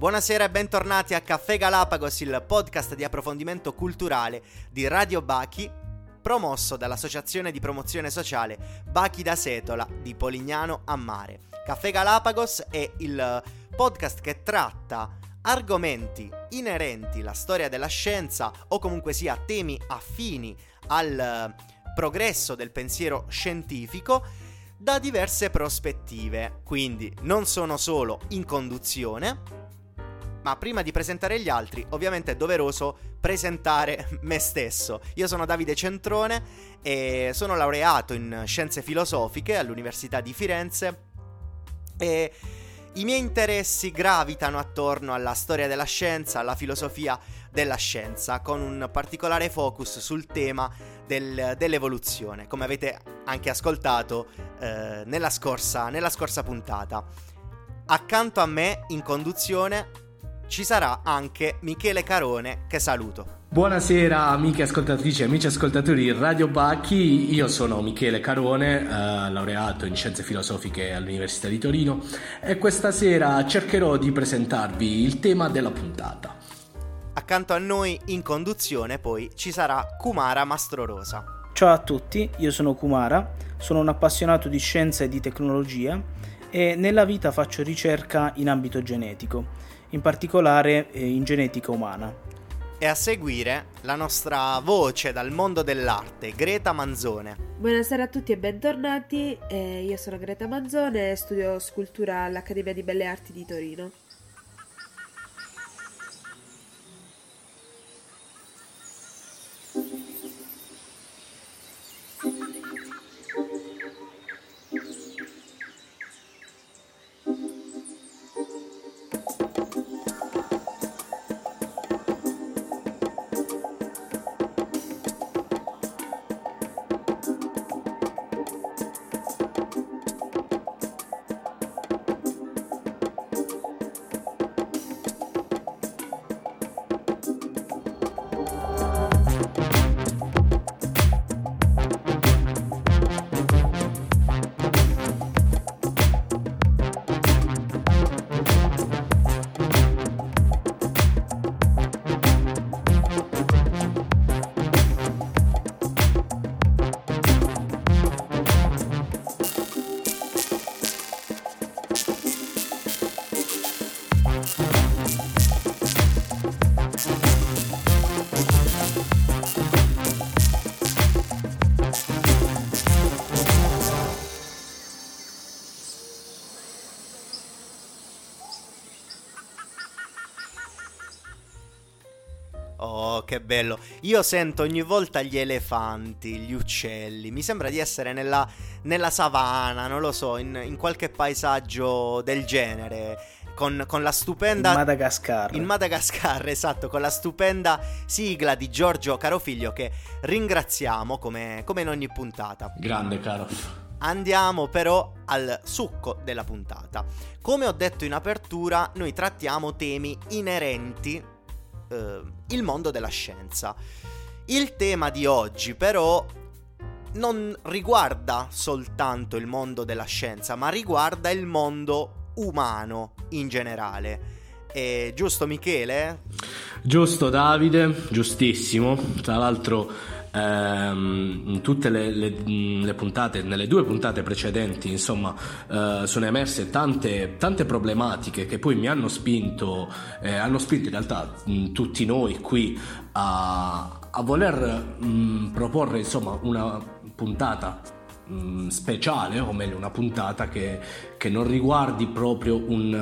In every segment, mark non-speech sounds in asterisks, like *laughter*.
Buonasera e bentornati a Caffè Galapagos, il podcast di approfondimento culturale di Radio Bachi, promosso dall'Associazione di Promozione Sociale Bachi da Setola di Polignano a Mare. Caffè Galapagos è il podcast che tratta argomenti inerenti alla storia della scienza o comunque sia temi affini al progresso del pensiero scientifico da diverse prospettive. Quindi non sono solo in conduzione, ma prima di presentare gli altri, ovviamente è doveroso presentare *laughs* me stesso. Io sono Davide Centrone e sono laureato in scienze filosofiche all'Università di Firenze e i miei interessi gravitano attorno alla storia della scienza, alla filosofia della scienza, con un particolare focus sul tema del, dell'evoluzione, come avete anche ascoltato eh, nella, scorsa, nella scorsa puntata. Accanto a me, in conduzione, ci sarà anche Michele Carone, che saluto. Buonasera amiche ascoltatrici e amici ascoltatori di Radio Bacchi, io sono Michele Carone, eh, laureato in scienze filosofiche all'Università di Torino e questa sera cercherò di presentarvi il tema della puntata. Accanto a noi in conduzione poi ci sarà Kumara Mastrorosa. Ciao a tutti, io sono Kumara, sono un appassionato di scienza e di tecnologia e nella vita faccio ricerca in ambito genetico, in particolare eh, in genetica umana. E a seguire la nostra voce dal mondo dell'arte, Greta Manzone. Buonasera a tutti e bentornati, eh, io sono Greta Manzone e studio scultura all'Accademia di Belle Arti di Torino. Bello. Io sento ogni volta gli elefanti, gli uccelli. Mi sembra di essere nella, nella savana, non lo so, in, in qualche paesaggio del genere. Con, con, la stupenda. In Madagascar. In Madagascar, *laughs* esatto, con la stupenda sigla di Giorgio Carofiglio che ringraziamo come, come in ogni puntata. Grande, caro. Andiamo però al succo della puntata. Come ho detto in apertura, noi trattiamo temi inerenti eh, il mondo della scienza. Il tema di oggi però non riguarda soltanto il mondo della scienza, ma riguarda il mondo umano in generale. È giusto Michele? Giusto Davide, giustissimo. Tra l'altro ehm, in tutte le, le, le, puntate, nelle due puntate precedenti, insomma, eh, sono emerse tante, tante, problematiche che poi mi hanno spinto, eh, hanno spinto in realtà mh, tutti noi qui a, a voler mh, proporre insomma una puntata Mm, speciale, o meglio una puntata che, che non riguardi proprio un,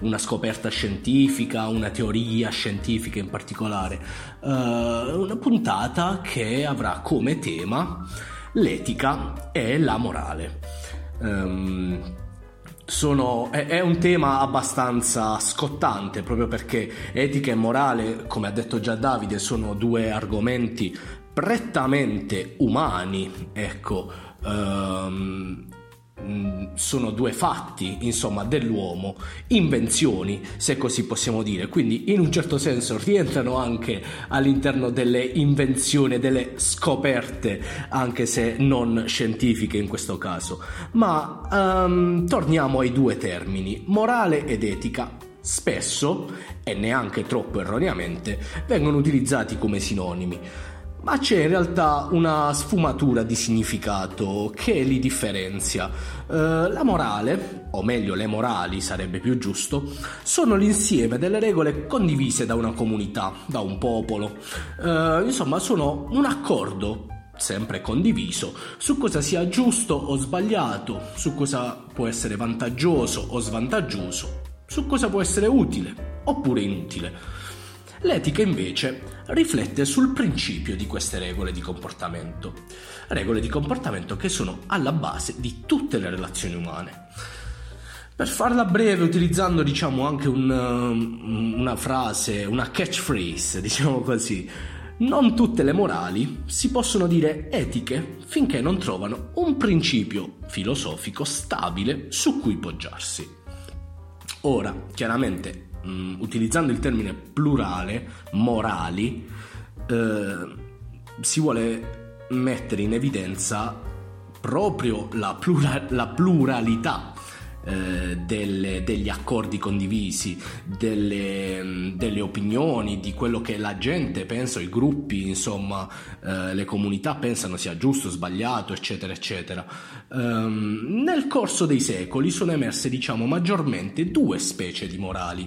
uh, una scoperta scientifica, una teoria scientifica in particolare, uh, una puntata che avrà come tema l'etica e la morale. Um, sono, è, è, un tema abbastanza scottante proprio perché etica e morale, come ha detto già Davide, sono due argomenti prettamente umani, ecco, um, sono due fatti, insomma, dell'uomo, invenzioni, se così possiamo dire. Quindi, in un certo senso, rientrano anche all'interno delle invenzioni, delle scoperte, anche se non scientifiche in questo caso. Ma um, torniamo ai due termini, morale ed etica. spesso, e neanche troppo erroneamente, vengono utilizzati come sinonimi ma c'è in realtà una sfumatura di significato che li differenzia. Eh, la morale, o meglio le morali sarebbe più giusto, sono l'insieme delle regole condivise da una comunità, da un popolo. Eh, insomma, sono un accordo sempre condiviso, su cosa sia giusto o sbagliato, su cosa può essere vantaggioso o svantaggioso, su cosa può essere utile oppure inutile. L'etica invece riflette sul principio di queste regole di comportamento, regole di comportamento che sono alla base di tutte le relazioni umane. Per farla breve, utilizzando diciamo anche un, um, una frase, una catchphrase, *laughs* diciamo così, non tutte le morali si possono dire etiche finché non trovano un principio filosofico stabile su cui poggiarsi. Ora, chiaramente mh, mm, utilizzando il termine plurale, morali, eh, si vuole mettere in evidenza proprio la, plura- la pluralità eh, delle, degli accordi condivisi, delle, delle, opinioni, di quello che la gente pensa, i gruppi, insomma, eh, le comunità pensano sia giusto, sbagliato, eccetera, eccetera. Um, nel corso dei secoli sono emerse, diciamo, maggiormente due specie di morali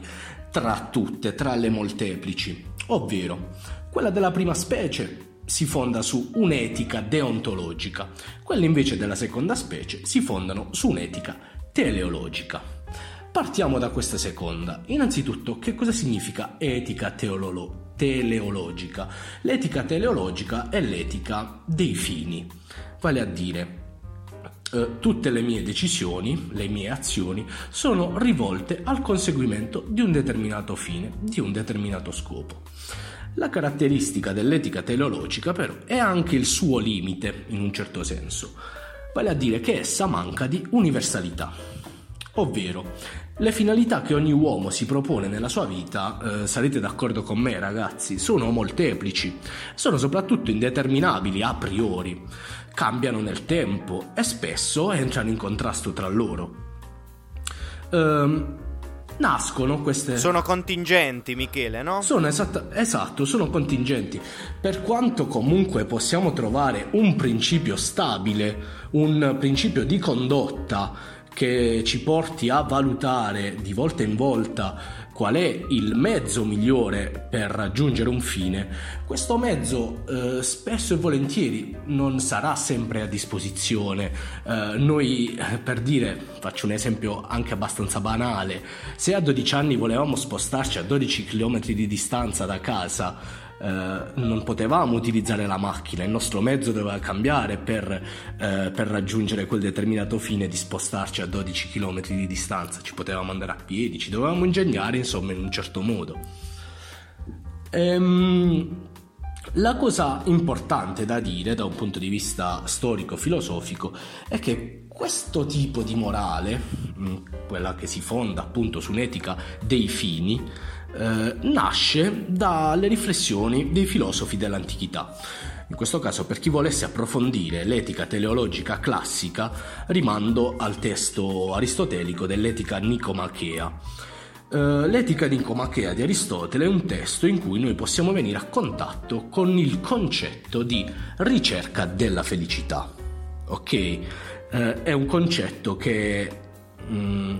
tra tutte, tra le molteplici, ovvero quella della prima specie si fonda su un'etica deontologica, quelle invece della seconda specie si fondano su un'etica teleologica. Partiamo da questa seconda. Innanzitutto, che cosa significa etica teololo- teleologica? L'etica teleologica è l'etica dei fini, vale a dire eh, tutte le mie decisioni, le mie azioni sono rivolte al conseguimento di un determinato fine, di un determinato scopo. La caratteristica dell'etica teleologica però è anche il suo limite in un certo senso vale a dire che essa manca di universalità. Ovvero, le finalità che ogni uomo si propone nella sua vita, eh, sarete d'accordo con me ragazzi, sono molteplici, sono soprattutto indeterminabili a priori, cambiano nel tempo e spesso entrano in contrasto tra loro. Ehm, nascono queste... Sono contingenti, Michele, no? Sono esatta... esatto, sono contingenti. Per quanto comunque possiamo trovare un principio stabile, un principio di condotta che ci porti a valutare di volta in volta qual è il mezzo migliore per raggiungere un fine, questo mezzo eh, spesso e volentieri non sarà sempre a disposizione. Eh, noi, per dire, faccio un esempio anche abbastanza banale, se a 12 anni volevamo spostarci a 12 km di distanza da casa, eh, non potevamo utilizzare la macchina, il nostro mezzo doveva cambiare per, eh, per, raggiungere quel determinato fine di spostarci a 12 km di distanza, ci potevamo andare a piedi, ci dovevamo ingegnare insomma in un certo modo. Ehm, la cosa importante da dire da un punto di vista storico-filosofico è che questo tipo di morale, mm, quella che si fonda appunto su un'etica dei fini, eh, nasce dalle riflessioni dei filosofi dell'antichità. In questo caso, per chi volesse approfondire l'etica teleologica classica, rimando al testo aristotelico dell'etica nicomachea. Eh, l'etica nicomachea di Aristotele è un testo in cui noi possiamo venire a contatto con il concetto di ricerca della felicità. Ok? Eh, è un concetto che mh, mm,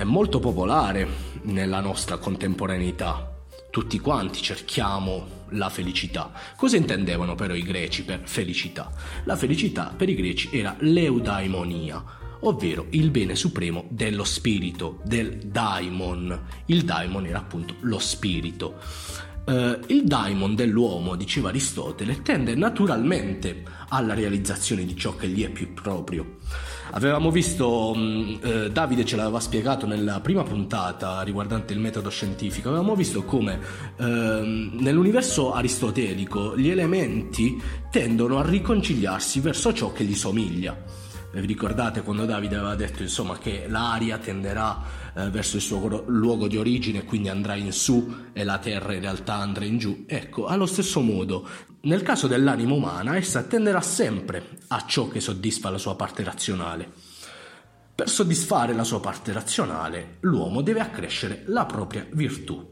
è molto popolare nella nostra contemporaneità. Tutti quanti cerchiamo la felicità. Cosa intendevano però i greci per felicità? La felicità per i greci era l'eudaimonia, ovvero il bene supremo dello spirito, del daimon. Il daimon era appunto lo spirito. Uh, il daimon dell'uomo, diceva Aristotele, tende naturalmente alla realizzazione di ciò che gli è più proprio. Avevamo visto, mm, eh, Davide ce l'aveva spiegato nella prima puntata riguardante il metodo scientifico, avevamo visto come eh, nell'universo aristotelico gli elementi tendono a riconciliarsi verso ciò che gli somiglia. Vi ricordate quando Davide aveva detto insomma, che l'aria tenderà eh, verso il suo luogo di origine, quindi andrà in su e la terra in realtà andrà in giù? Ecco, allo stesso modo, nel caso dell'anima umana, essa tenderà sempre a ciò che soddisfa la sua parte razionale. per soddisfare la sua parte razionale, l'uomo deve accrescere la propria virtù.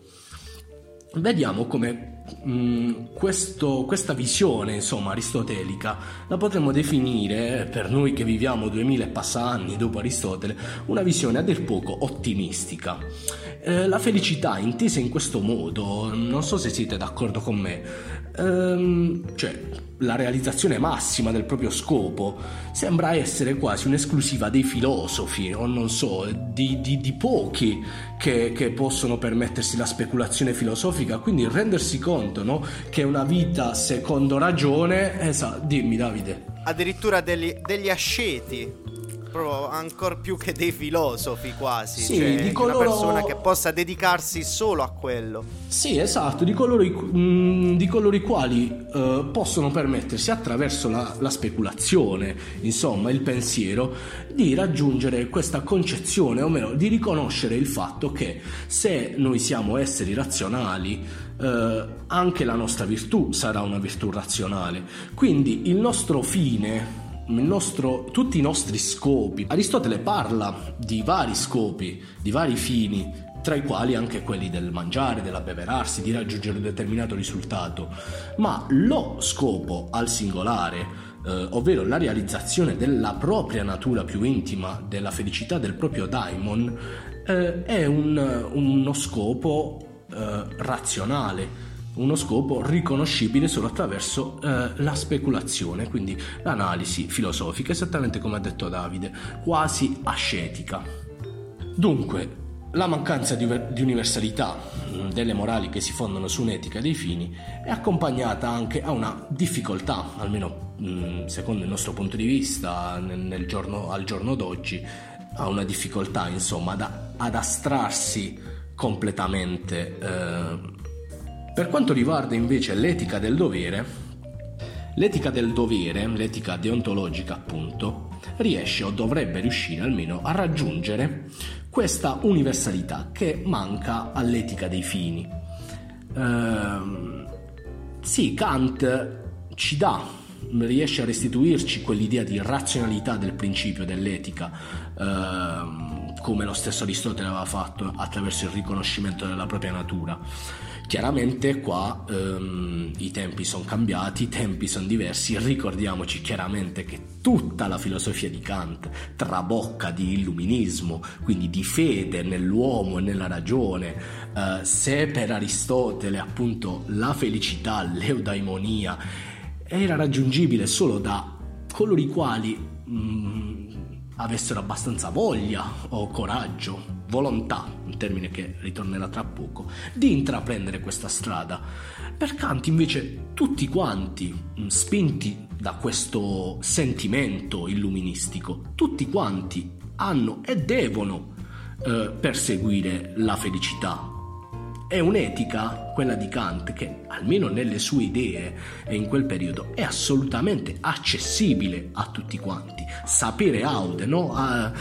Vediamo come mh, mm, questo, questa visione insomma, aristotelica la potremmo definire, per noi che viviamo 2000 e passa anni dopo Aristotele, una visione a dir poco ottimistica. Eh, la felicità intesa in questo modo, non so se siete d'accordo con me, ehm, cioè la realizzazione massima del proprio scopo sembra essere quasi un'esclusiva dei filosofi o non so, di, di, di pochi che, che, possono permettersi la speculazione filosofica, quindi rendersi conto no, che una vita secondo ragione, esatto, dimmi Davide. Addirittura degli, degli asceti proprio ancora più che dei filosofi quasi, sì, cioè di coloro... una persona che possa dedicarsi solo a quello. Sì, esatto, di coloro i, mh, mm, di coloro i quali uh, possono permettersi attraverso la, la, speculazione, insomma, il pensiero, di raggiungere questa concezione, o meno, di riconoscere il fatto che se noi siamo esseri razionali, Uh, anche la nostra virtù sarà una virtù razionale. Quindi il nostro fine nostro, tutti i nostri scopi. Aristotele parla di vari scopi, di vari fini, tra i quali anche quelli del mangiare, dell'abbeverarsi, di raggiungere un determinato risultato, ma lo scopo al singolare, eh, ovvero la realizzazione della propria natura più intima, della felicità del proprio daimon, eh, è un, uno scopo eh, razionale uno scopo riconoscibile solo attraverso eh, la speculazione, quindi l'analisi filosofica, esattamente come ha detto Davide, quasi ascetica. Dunque, la mancanza di, universalità mm, delle morali che si fondano su un'etica dei fini è accompagnata anche a una difficoltà, almeno mm, secondo il nostro punto di vista, giorno, al giorno d'oggi, a una difficoltà insomma ad, ad astrarsi completamente eh, per quanto riguarda invece l'etica del dovere, l'etica del dovere, l'etica deontologica appunto, riesce o dovrebbe riuscire almeno a raggiungere questa universalità che manca all'etica dei fini. Ehm, sì, Kant ci dà, riesce a restituirci quell'idea di razionalità del principio dell'etica. Ehm, come lo stesso Aristotele aveva fatto attraverso il riconoscimento della propria natura. Chiaramente qua ehm, i tempi sono cambiati, i tempi sono diversi, ricordiamoci chiaramente che tutta la filosofia di Kant trabocca di illuminismo, quindi di fede nell'uomo e nella ragione. Eh, se per Aristotele appunto la felicità, l'eudaimonia era raggiungibile solo da coloro i quali mh, mm, avessero abbastanza voglia o coraggio volontà, un termine che ritornerà tra poco, di intraprendere questa strada. Per Kant invece tutti quanti, mm, spinti da questo sentimento illuministico, tutti quanti hanno e devono eh, perseguire la felicità, è un'etica, quella di Kant, che almeno nelle sue idee e in quel periodo è assolutamente accessibile a tutti quanti. Sapere aude, no? Ah,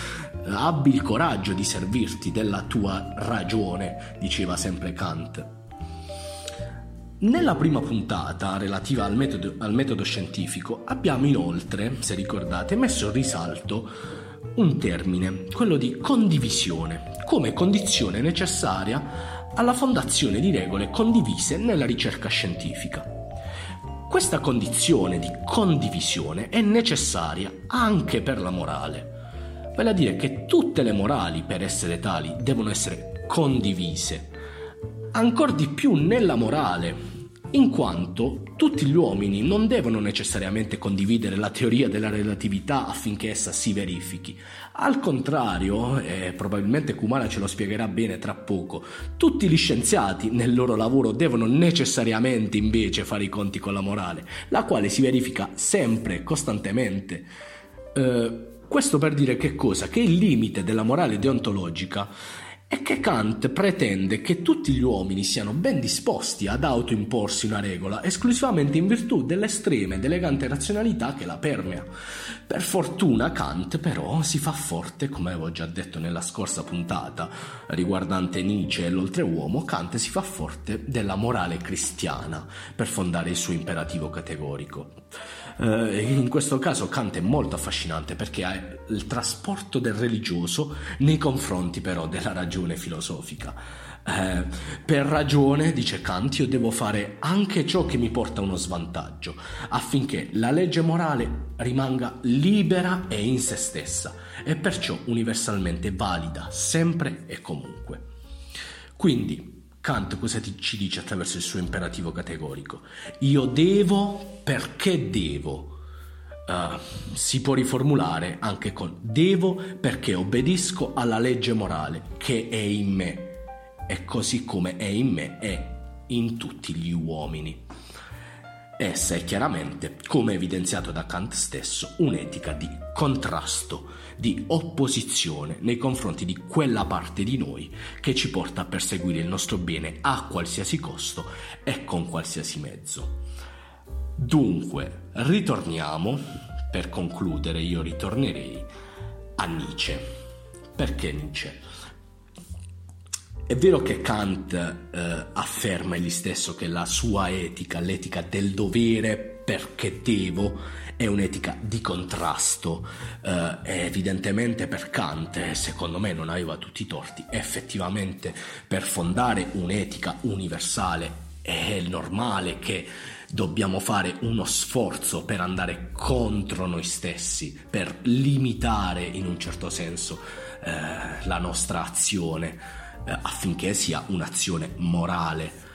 abbi il coraggio di servirti della tua ragione, diceva sempre Kant. Nella prima puntata relativa al metodo, al metodo scientifico abbiamo inoltre, se ricordate, messo in risalto un termine, quello di condivisione, come condizione necessaria alla fondazione di regole condivise nella ricerca scientifica. Questa condizione di condivisione è necessaria anche per la morale, vale a dire che tutte le morali per essere tali devono essere condivise, ancora di più nella morale in quanto tutti gli uomini non devono necessariamente condividere la teoria della relatività affinché essa si verifichi. Al contrario, e probabilmente Kumara ce lo spiegherà bene tra poco, tutti gli scienziati nel loro lavoro devono necessariamente invece fare i conti con la morale, la quale si verifica sempre, costantemente. Eh, questo per dire che cosa? Che il limite della morale deontologica è che Kant pretende che tutti gli uomini siano ben disposti ad autoimporsi una regola esclusivamente in virtù dell'estrema ed elegante razionalità che la permea. Per fortuna Kant però si fa forte, come avevo già detto nella scorsa puntata riguardante Nietzsche e l'oltreuomo, Kant si fa forte della morale cristiana per fondare il suo imperativo categorico. Eh, in questo caso Kant è molto affascinante perché ha il trasporto del religioso nei confronti però della ragione filosofica. Eh, per ragione, dice Kant, io devo fare anche ciò che mi porta a uno svantaggio, affinché la legge morale rimanga libera e in se stessa, e perciò universalmente valida, sempre e comunque. Quindi, Kant cosa ci dice attraverso il suo imperativo categorico? Io devo perché devo. Uh, si può riformulare anche con devo perché obbedisco alla legge morale che è in me e così come è in me è in tutti gli uomini. Essa è chiaramente, come evidenziato da Kant stesso, un'etica di contrasto, di opposizione nei confronti di quella parte di noi che ci porta a perseguire il nostro bene a qualsiasi costo e con qualsiasi mezzo. Dunque, ritorniamo, per concludere io ritornerei a Nietzsche. Perché Nietzsche? È vero che Kant eh, afferma egli stesso che la sua etica, l'etica del dovere perché devo, è un'etica di contrasto. Eh, evidentemente per Kant, secondo me non aveva tutti i torti, effettivamente per fondare un'etica universale è normale che dobbiamo fare uno sforzo per andare contro noi stessi, per limitare in un certo senso eh, la nostra azione eh, affinché sia un'azione morale.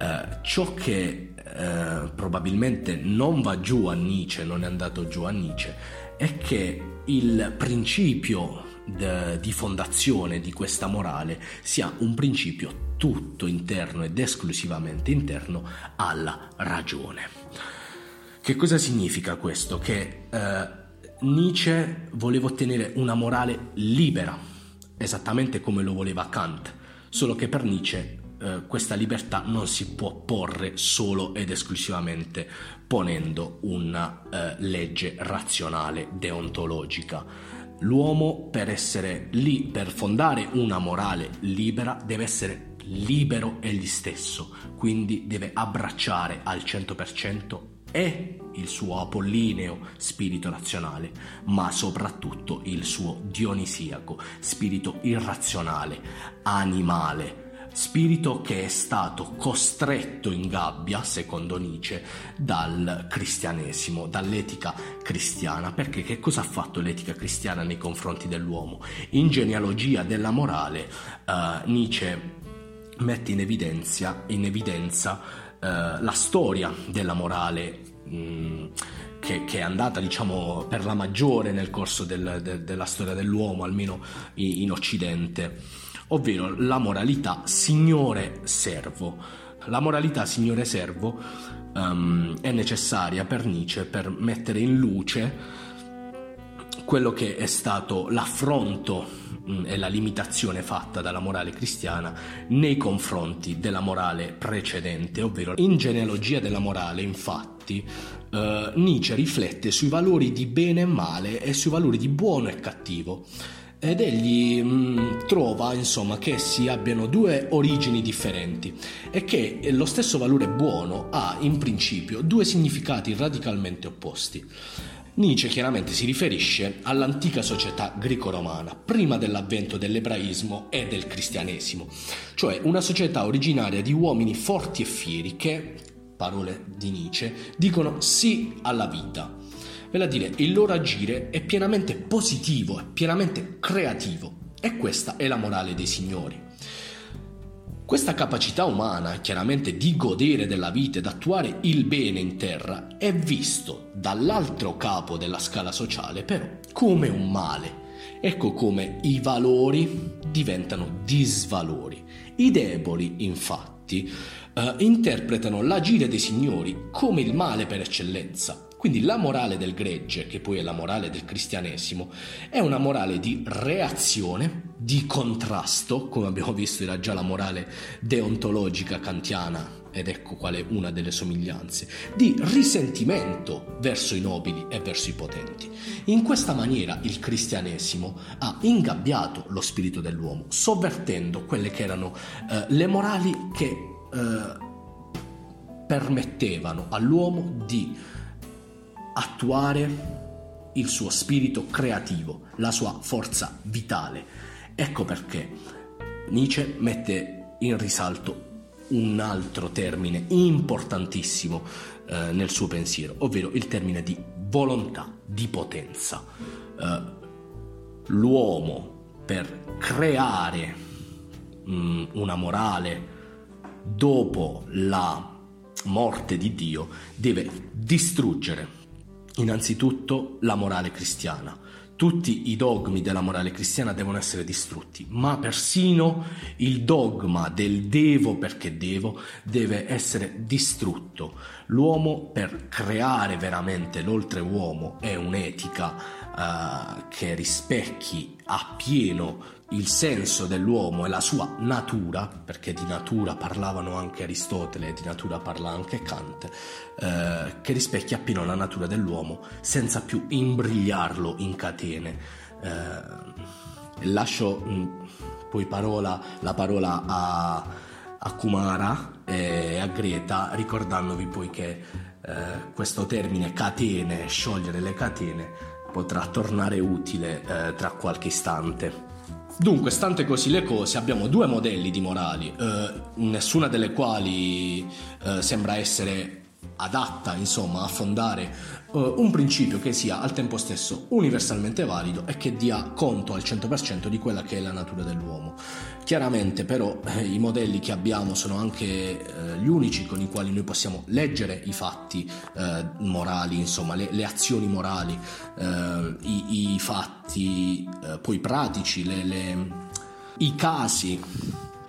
Eh, ciò che eh, probabilmente non va giù a Nietzsche, non è andato giù a Nietzsche, è che il principio de, di fondazione di questa morale sia un principio tutto interno ed esclusivamente interno alla ragione. Che cosa significa questo? Che eh, Nietzsche voleva ottenere una morale libera, esattamente come lo voleva Kant solo che per Nietzsche eh, questa libertà non si può porre solo ed esclusivamente ponendo una eh, legge razionale deontologica. L'uomo per essere lì, per fondare una morale libera, deve essere libero egli stesso, quindi deve abbracciare al 100% e il suo apollineo spirito razionale, ma soprattutto il suo dionisiaco spirito irrazionale, animale, spirito che è stato costretto in gabbia, secondo Nietzsche, dal cristianesimo, dall'etica cristiana. Perché che cosa ha fatto l'etica cristiana nei confronti dell'uomo? In genealogia della morale, uh, Nietzsche mette in evidenza, in evidenza uh, la storia della morale Mm, che, che, è andata diciamo per la maggiore nel corso del, de, della storia dell'uomo, almeno in, in Occidente, ovvero la moralità signore-servo. La moralità signore-servo um, è necessaria per Nietzsche per mettere in luce quello che è stato l'affronto mm, e la limitazione fatta dalla morale cristiana nei confronti della morale precedente, ovvero in genealogia della morale, infatti, eh, Nietzsche riflette sui valori di bene e male e sui valori di buono e cattivo. Ed egli mh, mm, trova insomma che essi abbiano due origini differenti e che lo stesso valore buono ha in principio due significati radicalmente opposti. Nietzsche chiaramente si riferisce all'antica società greco-romana, prima dell'avvento dell'ebraismo e del cristianesimo, cioè una società originaria di uomini forti e fieri che, parole di Nietzsche, dicono sì alla vita. Vale a dire, il loro agire è pienamente positivo, è pienamente creativo. E questa è la morale dei signori. Questa capacità umana, chiaramente, di godere della vita ed attuare il bene in terra, è visto dall'altro capo della scala sociale, però, come un male. Ecco come i valori diventano disvalori. I deboli, infatti, eh, interpretano l'agire dei signori come il male per eccellenza quindi la morale del gregge, che poi è la morale del cristianesimo, è una morale di reazione, di contrasto, come abbiamo visto era già la morale deontologica kantiana, ed ecco qual è una delle somiglianze, di risentimento verso i nobili e verso i potenti. In questa maniera il cristianesimo ha ingabbiato lo spirito dell'uomo, sovvertendo quelle che erano eh, le morali che eh, permettevano all'uomo di attuare il suo spirito creativo, la sua forza vitale. Ecco perché Nietzsche mette in risalto un altro termine importantissimo eh, nel suo pensiero, ovvero il termine di volontà, di potenza. Eh, l'uomo per creare mh, mm, una morale dopo la morte di Dio deve distruggere innanzitutto la morale cristiana. Tutti i dogmi della morale cristiana devono essere distrutti, ma persino il dogma del devo perché devo deve essere distrutto. L'uomo per creare veramente l'oltreuomo è un'etica uh, che rispecchi appieno il senso dell'uomo e la sua natura, perché di natura parlavano anche Aristotele e di natura parla anche Kant, eh, che rispecchia appieno la natura dell'uomo senza più imbrigliarlo in catene. Eh, lascio mm, poi parola, la parola a, a Kumara e a Greta, ricordandovi poi che eh, questo termine catene, sciogliere le catene, potrà tornare utile eh, tra qualche istante. Dunque, stante così le cose, abbiamo due modelli di morali, eh, nessuna delle quali eh, sembra essere adatta, insomma, a fondare uh, un principio che sia al tempo stesso universalmente valido e che dia conto al 100% di quella che è la natura dell'uomo. Chiaramente però eh, i modelli che abbiamo sono anche eh, gli unici con i quali noi possiamo leggere i fatti eh, morali, insomma le, le azioni morali, eh, i, i, fatti eh, poi pratici, le, le, i casi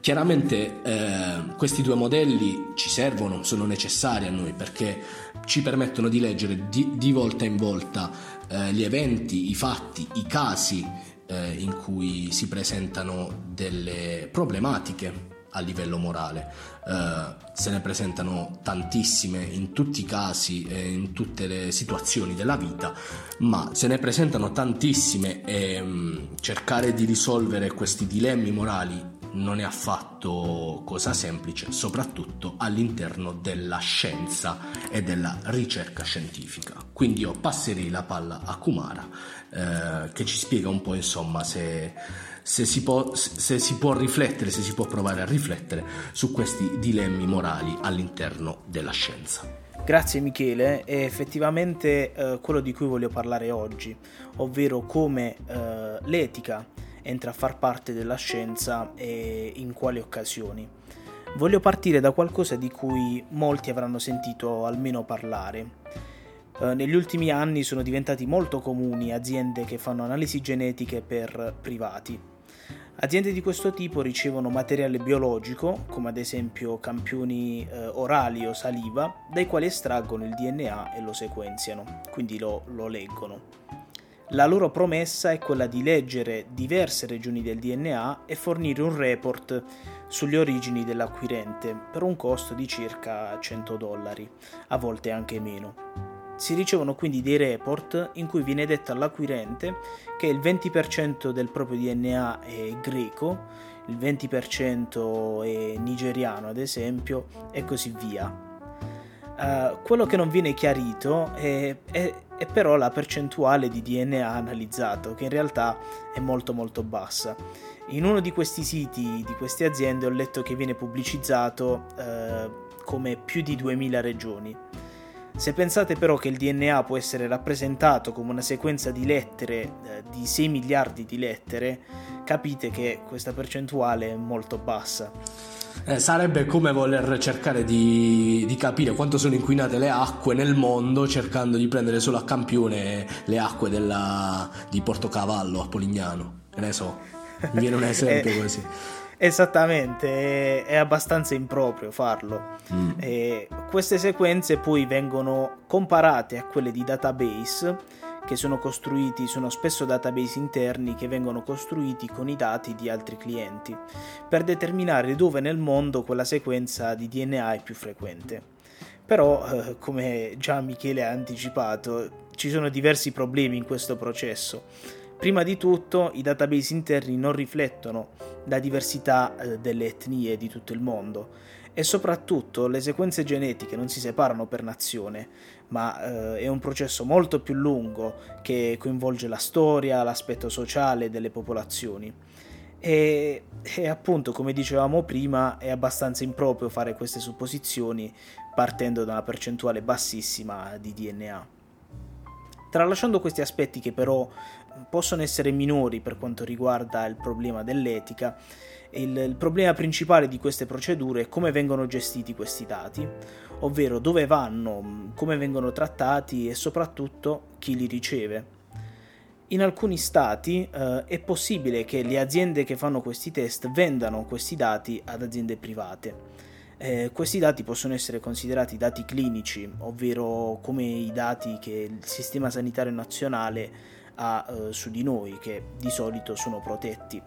Chiaramente eh, questi due modelli ci servono, sono necessari a noi perché ci permettono di leggere di, di volta in volta eh, gli eventi, i fatti, i casi eh, in cui si presentano delle problematiche a livello morale. Uh, se ne presentano tantissime in tutti i casi e in tutte le situazioni della vita, ma se ne presentano tantissime e um, cercare di risolvere questi dilemmi morali non è affatto cosa semplice, soprattutto all'interno della scienza e della ricerca scientifica. Quindi io passerei la palla a Kumara eh, che ci spiega un po' insomma se, se, si può, se si può riflettere, se si può provare a riflettere su questi dilemmi morali all'interno della scienza. Grazie Michele, è effettivamente eh, quello di cui voglio parlare oggi, ovvero come eh, l'etica entra a far parte della scienza e in quali occasioni. Voglio partire da qualcosa di cui molti avranno sentito almeno parlare. Eh, negli ultimi anni sono diventati molto comuni aziende che fanno analisi genetiche per privati. Aziende di questo tipo ricevono materiale biologico, come ad esempio campioni eh, orali o saliva, dai quali estraggono il DNA e lo sequenziano, quindi lo, lo leggono. La loro promessa è quella di leggere diverse regioni del DNA e fornire un report sulle origini dell'acquirente per un costo di circa 100 dollari, a volte anche meno. Si ricevono quindi dei report in cui viene detto all'acquirente che il 20% del proprio DNA è greco, il 20% è nigeriano ad esempio e così via. Uh, quello che non viene chiarito è, è, è, però la percentuale di DNA analizzato, che in realtà è molto molto bassa. In uno di questi siti, di queste aziende, ho letto che viene pubblicizzato uh, come più di 2000 regioni. Se pensate però che il DNA può essere rappresentato come una sequenza di lettere, eh, di 6 miliardi di lettere, capite che questa percentuale è molto bassa. Eh, sarebbe come voler cercare di, di, capire quanto sono inquinate le acque nel mondo cercando di prendere solo a campione le acque della, di Portocavallo a Polignano. Ne so, mi viene un *laughs* esempio eh, così. Esattamente, è, abbastanza improprio farlo. Mm. queste sequenze poi vengono comparate a quelle di database che sono costruiti, sono spesso database interni che vengono costruiti con i dati di altri clienti, per determinare dove nel mondo quella sequenza di DNA è più frequente. Però, eh, come già Michele ha anticipato, ci sono diversi problemi in questo processo. Prima di tutto i database interni non riflettono la diversità eh, delle etnie di tutto il mondo e soprattutto le sequenze genetiche non si separano per nazione, ma eh, è un processo molto più lungo che coinvolge la storia, l'aspetto sociale delle popolazioni. E, e, appunto, come dicevamo prima, è abbastanza improprio fare queste supposizioni partendo da una percentuale bassissima di DNA. Tralasciando questi aspetti che però possono essere minori per quanto riguarda il problema dell'etica, il, il, problema principale di queste procedure è come vengono gestiti questi dati, ovvero dove vanno, come vengono trattati e soprattutto chi li riceve. In alcuni stati eh, è possibile che le aziende che fanno questi test vendano questi dati ad aziende private. Eh, questi dati possono essere considerati dati clinici, ovvero come i dati che il Sistema Sanitario Nazionale ha eh, su di noi, che di solito sono protetti.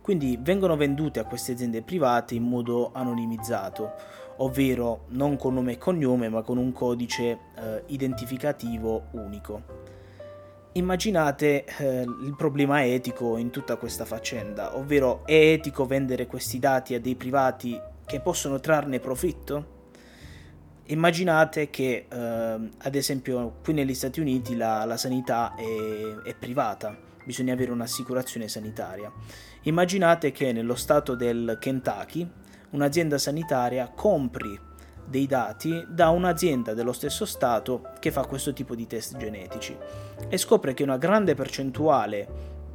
Quindi vengono vendute a queste aziende private in modo anonimizzato, ovvero non con nome e cognome, ma con un codice eh, identificativo unico. Immaginate eh, il problema etico in tutta questa faccenda, ovvero è etico vendere questi dati a dei privati che possono trarne profitto? Immaginate che, eh, ad esempio, qui negli Stati Uniti la, la sanità è, è, privata, bisogna avere un'assicurazione sanitaria. Immaginate che nello stato del Kentucky un'azienda sanitaria compri dei dati da un'azienda dello stesso stato che fa questo tipo di test genetici e scopre che una grande percentuale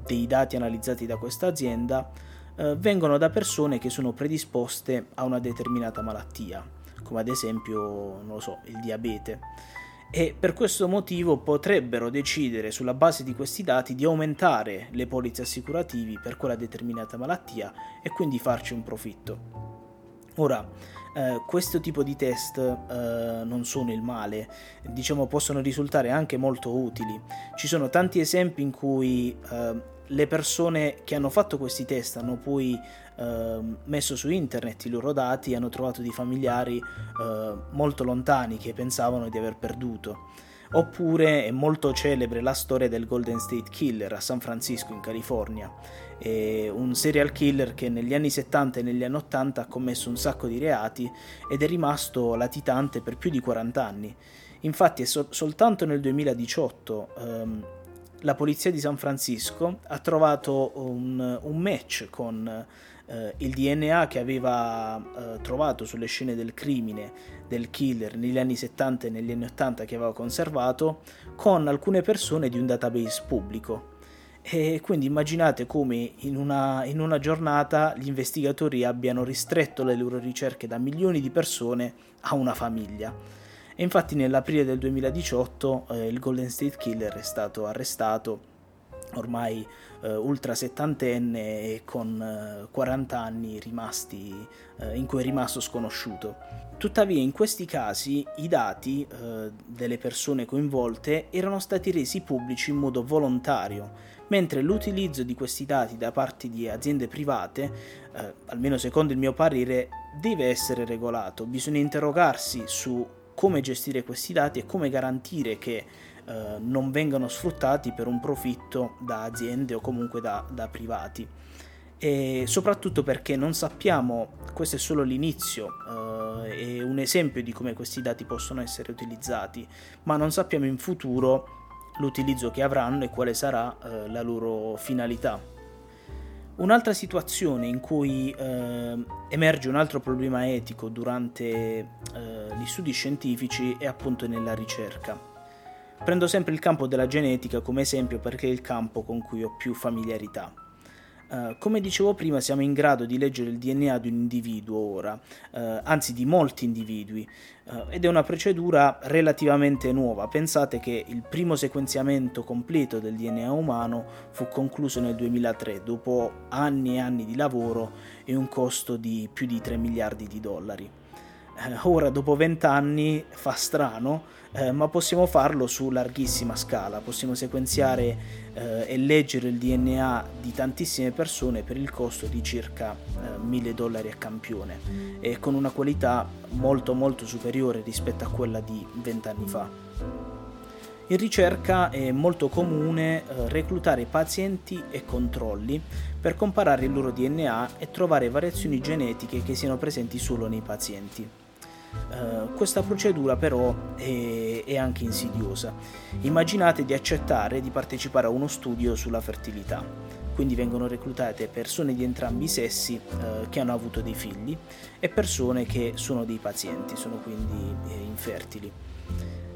dei dati analizzati da questa azienda eh, vengono da persone che sono predisposte a una determinata malattia come ad esempio, non lo so, il diabete. E per questo motivo potrebbero decidere sulla base di questi dati di aumentare le polizze assicurativi per quella determinata malattia e quindi farci un profitto. Ora, eh, questo tipo di test eh, non sono il male, diciamo possono risultare anche molto utili. Ci sono tanti esempi in cui eh, le persone che hanno fatto questi test hanno poi eh, messo su internet i loro dati e hanno trovato dei familiari eh, molto lontani che pensavano di aver perduto. Oppure è molto celebre la storia del Golden State Killer a San Francisco in California, è un serial killer che negli anni 70 e negli anni 80 ha commesso un sacco di reati ed è rimasto latitante per più di 40 anni. Infatti è so- soltanto nel 2018 ehm, la polizia di San Francisco ha trovato un, un match con eh, il DNA che aveva eh, trovato sulle scene del crimine del killer negli anni 70 e negli anni 80 che aveva conservato con alcune persone di un database pubblico. E quindi immaginate come in una, in una giornata gli investigatori abbiano ristretto le loro ricerche da milioni di persone a una famiglia. E infatti nell'aprile del 2018 eh, il Golden State Killer è stato arrestato ormai eh, ultra settantenne e con eh, 40 anni rimasti, eh, in cui è rimasto sconosciuto. Tuttavia in questi casi i dati eh, delle persone coinvolte erano stati resi pubblici in modo volontario, mentre l'utilizzo di questi dati da parte di aziende private, eh, almeno secondo il mio parere, deve essere regolato. Bisogna interrogarsi su come gestire questi dati e come garantire che eh, non vengano sfruttati per un profitto da aziende o comunque da, da privati. E soprattutto perché non sappiamo, questo è solo l'inizio, eh, è un esempio di come questi dati possono essere utilizzati, ma non sappiamo in futuro l'utilizzo che avranno e quale sarà eh, la loro finalità. Un'altra situazione in cui eh, emerge un altro problema etico durante eh, gli studi scientifici è appunto nella ricerca. Prendo sempre il campo della genetica come esempio perché è il campo con cui ho più familiarità. Uh, come dicevo prima, siamo in grado di leggere il DNA di un individuo ora, uh, anzi di molti individui, uh, ed è una procedura relativamente nuova. Pensate che il primo sequenziamento completo del DNA umano fu concluso nel 2003, dopo anni e anni di lavoro e un costo di più di 3 miliardi di dollari. ora, dopo 20 anni, fa strano, eh, ma possiamo farlo su larghissima scala, possiamo sequenziare eh, e leggere il DNA di tantissime persone per il costo di circa eh, 1000 dollari a campione e con una qualità molto molto superiore rispetto a quella di 20 anni fa. In ricerca è molto comune eh, reclutare pazienti e controlli per comparare il loro DNA e trovare variazioni genetiche che siano presenti solo nei pazienti. Uh, questa procedura però è, è, anche insidiosa. Immaginate di accettare di partecipare a uno studio sulla fertilità, quindi vengono reclutate persone di entrambi i sessi uh, che hanno avuto dei figli e persone che sono dei pazienti, sono quindi eh, infertili.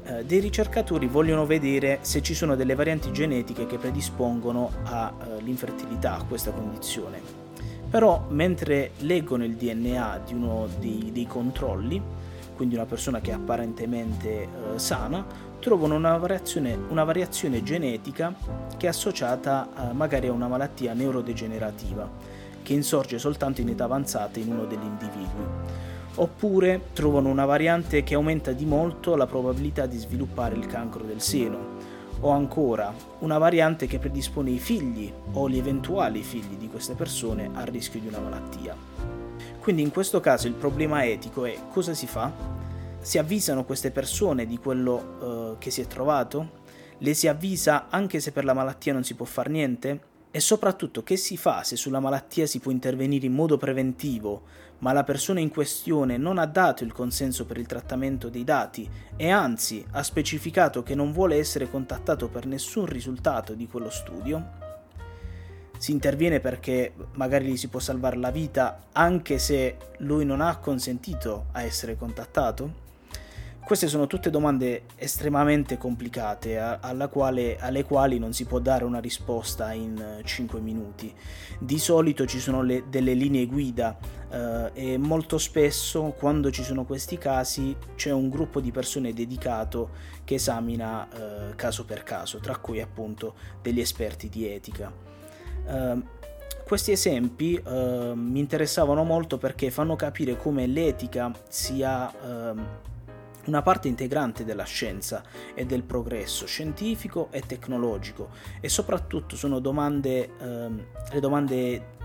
Uh, dei ricercatori vogliono vedere se ci sono delle varianti genetiche che predispongono all'infertilità, a questa condizione. Però mentre leggono il DNA di uno dei, dei controlli, quindi una persona che è apparentemente eh, sana, trovano una variazione, una variazione, genetica che è associata eh, magari a una malattia neurodegenerativa, che insorge soltanto in età avanzata in uno degli individui. Oppure trovano una variante che aumenta di molto la probabilità di sviluppare il cancro del seno, o ancora una variante che predispone i figli o gli eventuali figli di queste persone al rischio di una malattia. Quindi in questo caso il problema etico è cosa si fa? Si avvisano queste persone di quello uh, che si è trovato? Le si avvisa anche se per la malattia non si può fare niente? E soprattutto che si fa se sulla malattia si può intervenire in modo preventivo, ma la persona in questione non ha dato il consenso per il trattamento dei dati e anzi ha specificato che non vuole essere contattato per nessun risultato di quello studio? Si interviene perché magari gli si può salvare la vita anche se lui non ha consentito a essere contattato? Queste sono tutte domande estremamente complicate quale, alle quali non si può dare una risposta in 5 minuti. Di solito ci sono le, delle linee guida eh, e molto spesso quando ci sono questi casi c'è un gruppo di persone dedicato che esamina eh, caso per caso, tra cui appunto degli esperti di etica. Uh, questi esempi uh, mi interessavano molto perché fanno capire come l'etica sia uh, una parte integrante della scienza e del progresso scientifico e tecnologico. E soprattutto sono domande, ehm, le domande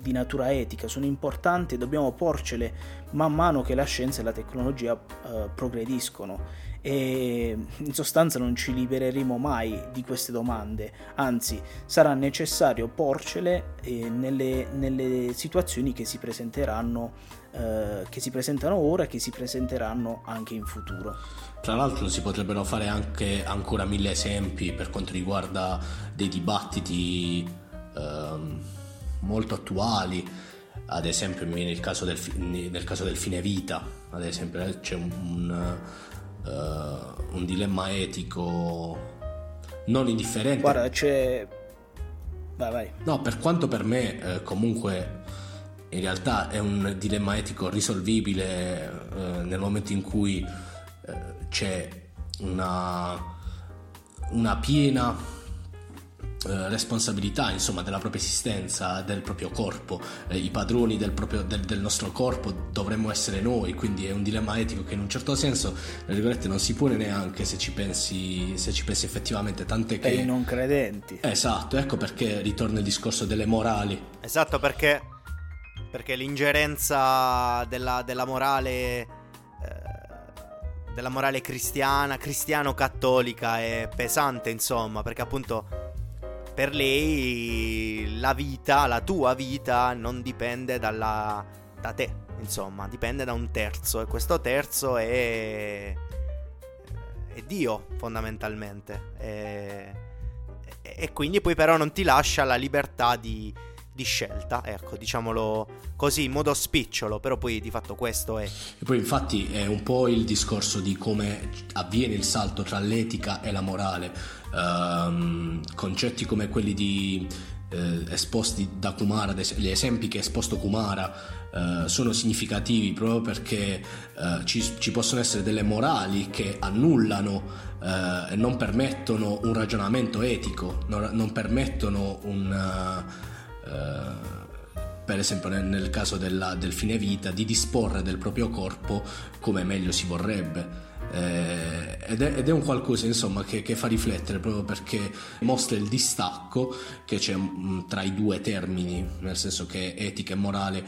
di natura etica sono importanti e dobbiamo porcele man mano che la scienza e la tecnologia eh, progrediscono e in sostanza non ci libereremo mai di queste domande, anzi sarà necessario porcele eh, nelle, nelle, situazioni che si presenteranno, eh, che si presentano ora e che si presenteranno anche in futuro. Tra l'altro si potrebbero fare anche ancora mille esempi per quanto riguarda dei dibattiti ehm, molto attuali, ad esempio nel caso del, nel caso del fine vita, ad esempio eh, c'è un, un uh, un dilemma etico non indifferente. Guarda, c'è... Vai, vai. No, per quanto per me eh, comunque in realtà è un dilemma etico risolvibile eh, nel momento in cui eh, c'è una, una piena responsabilità insomma della propria esistenza del proprio corpo. Eh, i padroni del, proprio, del, del, nostro corpo dovremmo essere noi quindi è un dilemma etico che in un certo senso non si pone neanche se ci pensi, se ci pensi effettivamente tante che per i non credenti. Esatto ecco perché ritorna il discorso delle morali. Esatto perché perché l'ingerenza della, della morale eh, della morale cristiana cristiano-cattolica è pesante insomma perché appunto per lei la vita, la tua vita, non dipende dalla, da te, insomma, dipende da un terzo e questo terzo è, è Dio fondamentalmente. E, e, quindi poi però non ti lascia la libertà di, di scelta, ecco, diciamolo così in modo spicciolo, però poi di fatto questo è. E poi infatti è un po' il discorso di come avviene il salto tra l'etica e la morale um, concetti come quelli di, eh, esposti da Kumara, gli esempi che ha esposto Kumara Uh, sono significativi proprio perché uh, ci, ci, possono essere delle morali che annullano uh, e non permettono un ragionamento etico, non, non permettono un... per esempio nel, nel caso della, del fine vita, di disporre del proprio corpo come meglio si vorrebbe. Eh, ed, è, ed, è, un qualcosa insomma che, che, fa riflettere proprio perché mostra il distacco che c'è mh, mm, tra i due termini, nel senso che etica e morale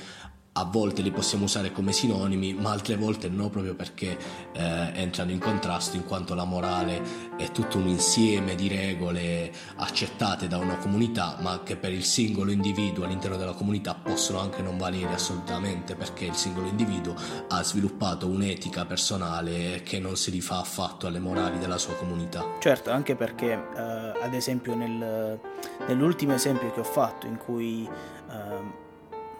a volte li possiamo usare come sinonimi, ma altre volte no, proprio perché eh, entrano in contrasto, in quanto la morale è tutto un insieme di regole accettate da una comunità, ma che per il singolo individuo all'interno della comunità possono anche non valere assolutamente, perché il singolo individuo ha sviluppato un'etica personale che non si rifà affatto alle morali della sua comunità. Certo, anche perché, eh, ad esempio, nel, nell'ultimo esempio che ho fatto, in cui eh,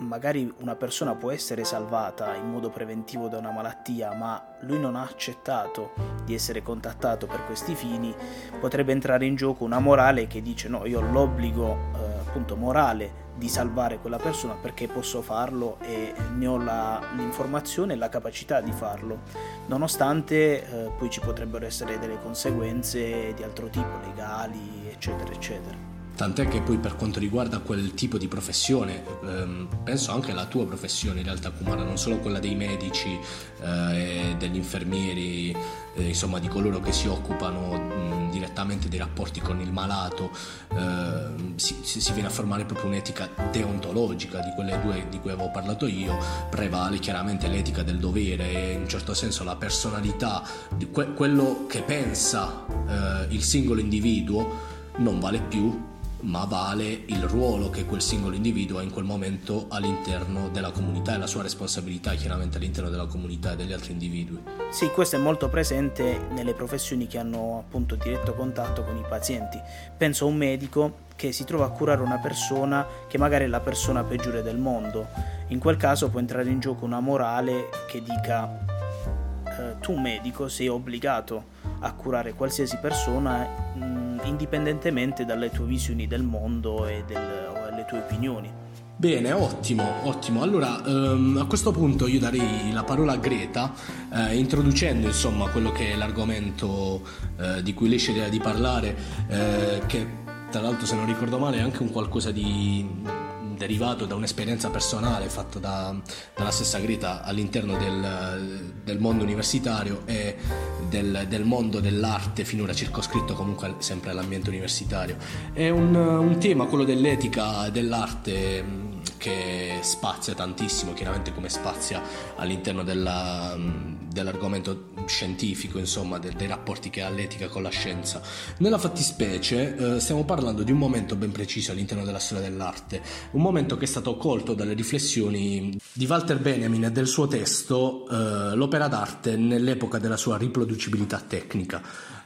magari una persona può essere salvata in modo preventivo da una malattia, ma lui non ha accettato di essere contattato per questi fini, potrebbe entrare in gioco una morale che dice no, io ho l'obbligo eh, appunto morale di salvare quella persona perché posso farlo e ne ho la, l'informazione e la capacità di farlo, nonostante eh, poi ci potrebbero essere delle conseguenze di altro tipo, legali, eccetera, eccetera. Tant'è che poi per quanto riguarda quel tipo di professione, ehm, penso anche alla tua professione in realtà Kumara, non solo quella dei medici eh, degli infermieri, eh, insomma di coloro che si occupano mh, direttamente dei rapporti con il malato, eh, si, si, viene a formare proprio un'etica deontologica di quelle due di cui avevo parlato io, prevale chiaramente l'etica del dovere e in un certo senso la personalità, que- quello che pensa eh, il singolo individuo non vale più ma vale il ruolo che quel singolo individuo ha in quel momento all'interno della comunità e la sua responsabilità chiaramente all'interno della comunità e degli altri individui. Sì, questo è molto presente nelle professioni che hanno appunto diretto contatto con i pazienti. Penso a un medico che si trova a curare una persona che magari è la persona peggiore del mondo. In quel caso può entrare in gioco una morale che dica eh, tu medico sei obbligato a curare qualsiasi persona mm, indipendentemente dalle tue visioni del mondo e dalle tue opinioni. Bene, ottimo, ottimo. Allora, ehm, a questo punto io darei la parola a Greta, eh, introducendo insomma quello che è l'argomento eh, di cui lei sceglie di parlare, eh, che tra l'altro se non ricordo male è anche un qualcosa di derivato da un'esperienza personale fatta da, dalla stessa Greta all'interno del, del mondo universitario e del, del, mondo dell'arte finora circoscritto comunque sempre all'ambiente universitario. È un, un tema, quello dell'etica dell'arte che spazia tantissimo, chiaramente come spazia all'interno della, dell'argomento scientifico, insomma, de, dei rapporti che ha l'etica con la scienza. Nella fattispecie eh, stiamo parlando di un momento ben preciso all'interno della storia dell'arte, un momento che è stato colto dalle riflessioni di Walter Benjamin e del suo testo eh, L'opera d'arte nell'epoca della sua riproducibilità tecnica.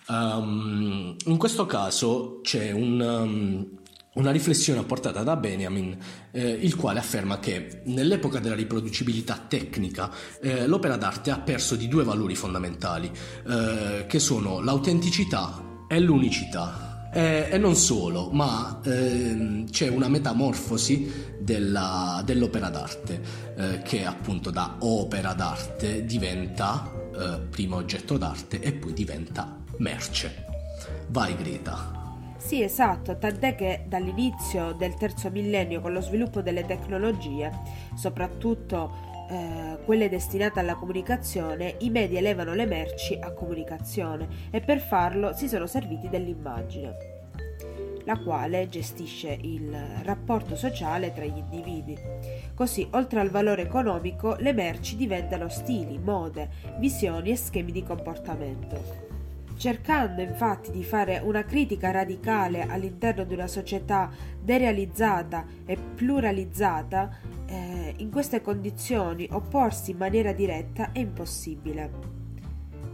Um, in questo caso c'è un... Um, una riflessione apportata da Benjamin, eh, il quale afferma che nell'epoca della riproducibilità tecnica eh, l'opera d'arte ha perso di due valori fondamentali, eh, che sono l'autenticità e l'unicità. e non solo, ma ehm, c'è una metamorfosi della, dell'opera d'arte, eh, che appunto da opera d'arte diventa eh, prima oggetto d'arte e poi diventa merce. Vai Greta. Sì, esatto, tant'è che dall'inizio del terzo millennio con lo sviluppo delle tecnologie, soprattutto eh, quelle destinate alla comunicazione, i media elevano le merci a comunicazione e per farlo si sono serviti dell'immagine, la quale gestisce il rapporto sociale tra gli individui. Così, oltre al valore economico, le merci diventano stili, mode, visioni e schemi di comportamento. Cercando infatti di fare una critica radicale all'interno di una società derealizzata e pluralizzata, eh, in queste condizioni opporsi in maniera diretta è impossibile,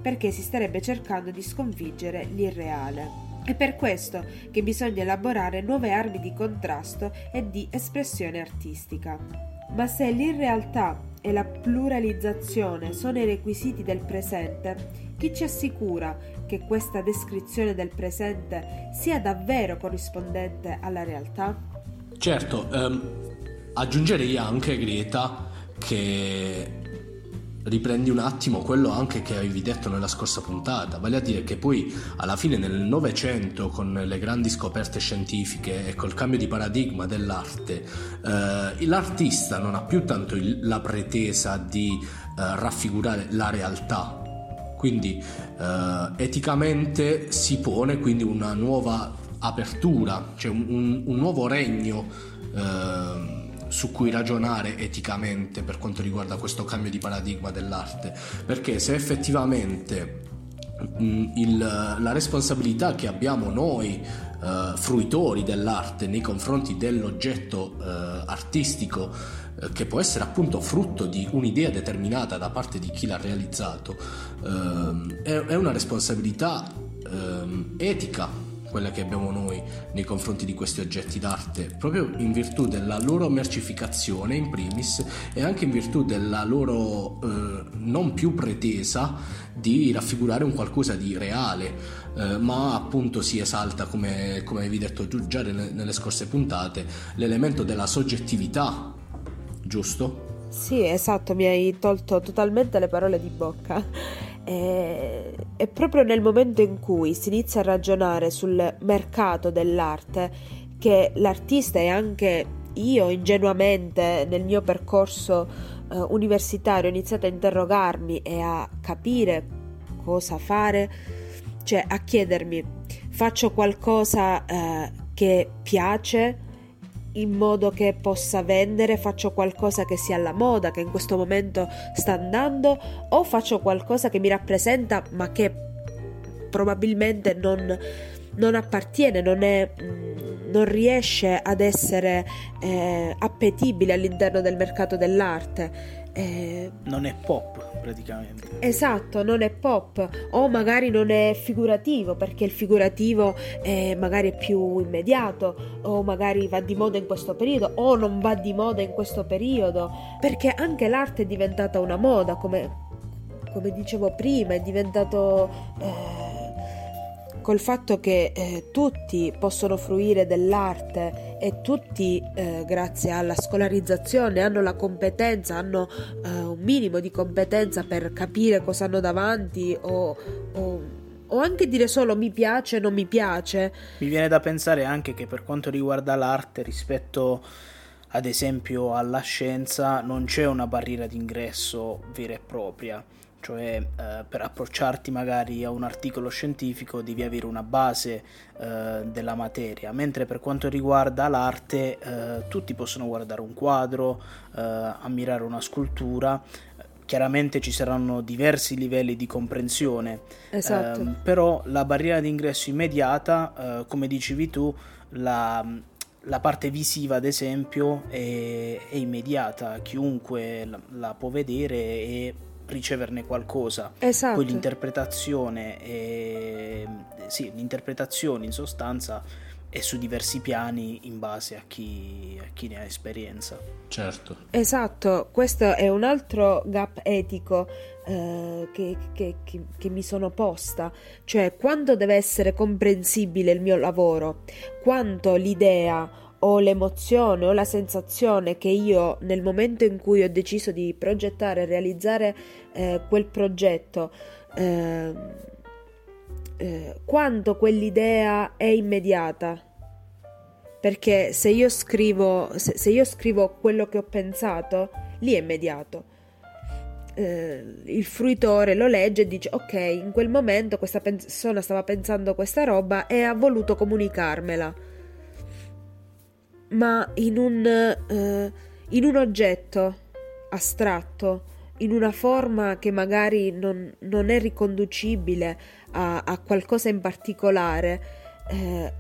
perché si starebbe cercando di sconfiggere l'irreale. È per questo che bisogna elaborare nuove armi di contrasto e di espressione artistica. Ma se l'irrealtà e la pluralizzazione sono i requisiti del presente, chi ci assicura che questa descrizione del presente sia davvero corrispondente alla realtà? Certo, ehm, aggiungerei anche Greta che riprendi un attimo quello anche che avevi detto nella scorsa puntata, vale a dire che poi alla fine nel Novecento con le grandi scoperte scientifiche e col cambio di paradigma dell'arte, eh, l'artista non ha più tanto il, la pretesa di eh, raffigurare la realtà, quindi eh, eticamente si pone quindi una nuova apertura, cioè un, un, nuovo regno eh, su cui ragionare eticamente per quanto riguarda questo cambio di paradigma dell'arte, perché se effettivamente mm, il, la responsabilità che abbiamo noi uh, fruitori dell'arte nei confronti dell'oggetto uh, artistico che può essere appunto frutto di un'idea determinata da parte di chi l'ha realizzato ehm, è, è, una responsabilità ehm, etica quella che abbiamo noi nei confronti di questi oggetti d'arte, proprio in virtù della loro mercificazione in primis e anche in virtù della loro eh, non più pretesa di raffigurare un qualcosa di reale, eh, ma appunto si esalta, come, come avevi detto tu già nelle, nelle scorse puntate, l'elemento della soggettività, giusto? Sì, esatto, mi hai tolto totalmente le parole di bocca. E, è proprio nel momento in cui si inizia a ragionare sul mercato dell'arte che l'artista e anche io ingenuamente nel mio percorso eh, universitario ho iniziato a interrogarmi e a capire cosa fare, cioè a chiedermi faccio qualcosa eh, che piace in modo che possa vendere, faccio qualcosa che sia alla moda, che in questo momento sta andando, o faccio qualcosa che mi rappresenta ma che probabilmente non, non appartiene, non, è, mm, non, riesce ad essere eh, appetibile all'interno del mercato dell'arte. Eh, non è pop praticamente. Esatto, non è pop o magari non è figurativo perché il figurativo è magari è più immediato o magari va di moda in questo periodo o non va di moda in questo periodo perché anche l'arte è diventata una moda come, come dicevo prima, è diventato... Eh, col fatto che eh, tutti possono fruire dell'arte e tutti, eh, grazie alla scolarizzazione, hanno la competenza, hanno eh, un minimo di competenza per capire cosa hanno davanti o, o, o anche dire solo mi piace, non mi piace. Mi viene da pensare anche che per quanto riguarda l'arte rispetto ad esempio alla scienza non c'è una barriera d'ingresso vera e propria cioè eh, per approcciarti magari a un articolo scientifico devi avere una base eh, della materia, mentre per quanto riguarda l'arte eh, tutti possono guardare un quadro, eh, ammirare una scultura, chiaramente ci saranno diversi livelli di comprensione, esatto. Ehm, però la barriera d'ingresso immediata, eh, come dicevi tu, la, la parte visiva, ad esempio, è, è immediata, chiunque la, la, può vedere e riceverne qualcosa. Esatto. Poi l'interpretazione, è, sì, l'interpretazione in sostanza è su diversi piani in base a chi, a chi ne ha esperienza. Certo. Esatto, questo è un altro gap etico eh, che, che, che, che, mi sono posta, cioè quanto deve essere comprensibile il mio lavoro, quanto l'idea o l'emozione o la sensazione che io nel momento in cui ho deciso di progettare e realizzare eh, quel progetto, eh, eh, quanto quell'idea è immediata. Perché se io scrivo, se, se io scrivo quello che ho pensato, lì è immediato. Eh, il fruitore lo legge e dice ok in quel momento questa persona stava pensando questa roba e ha voluto comunicarmela ma in un, eh, in un oggetto astratto, in una forma che magari non, non è riconducibile a, a, qualcosa in particolare, eh,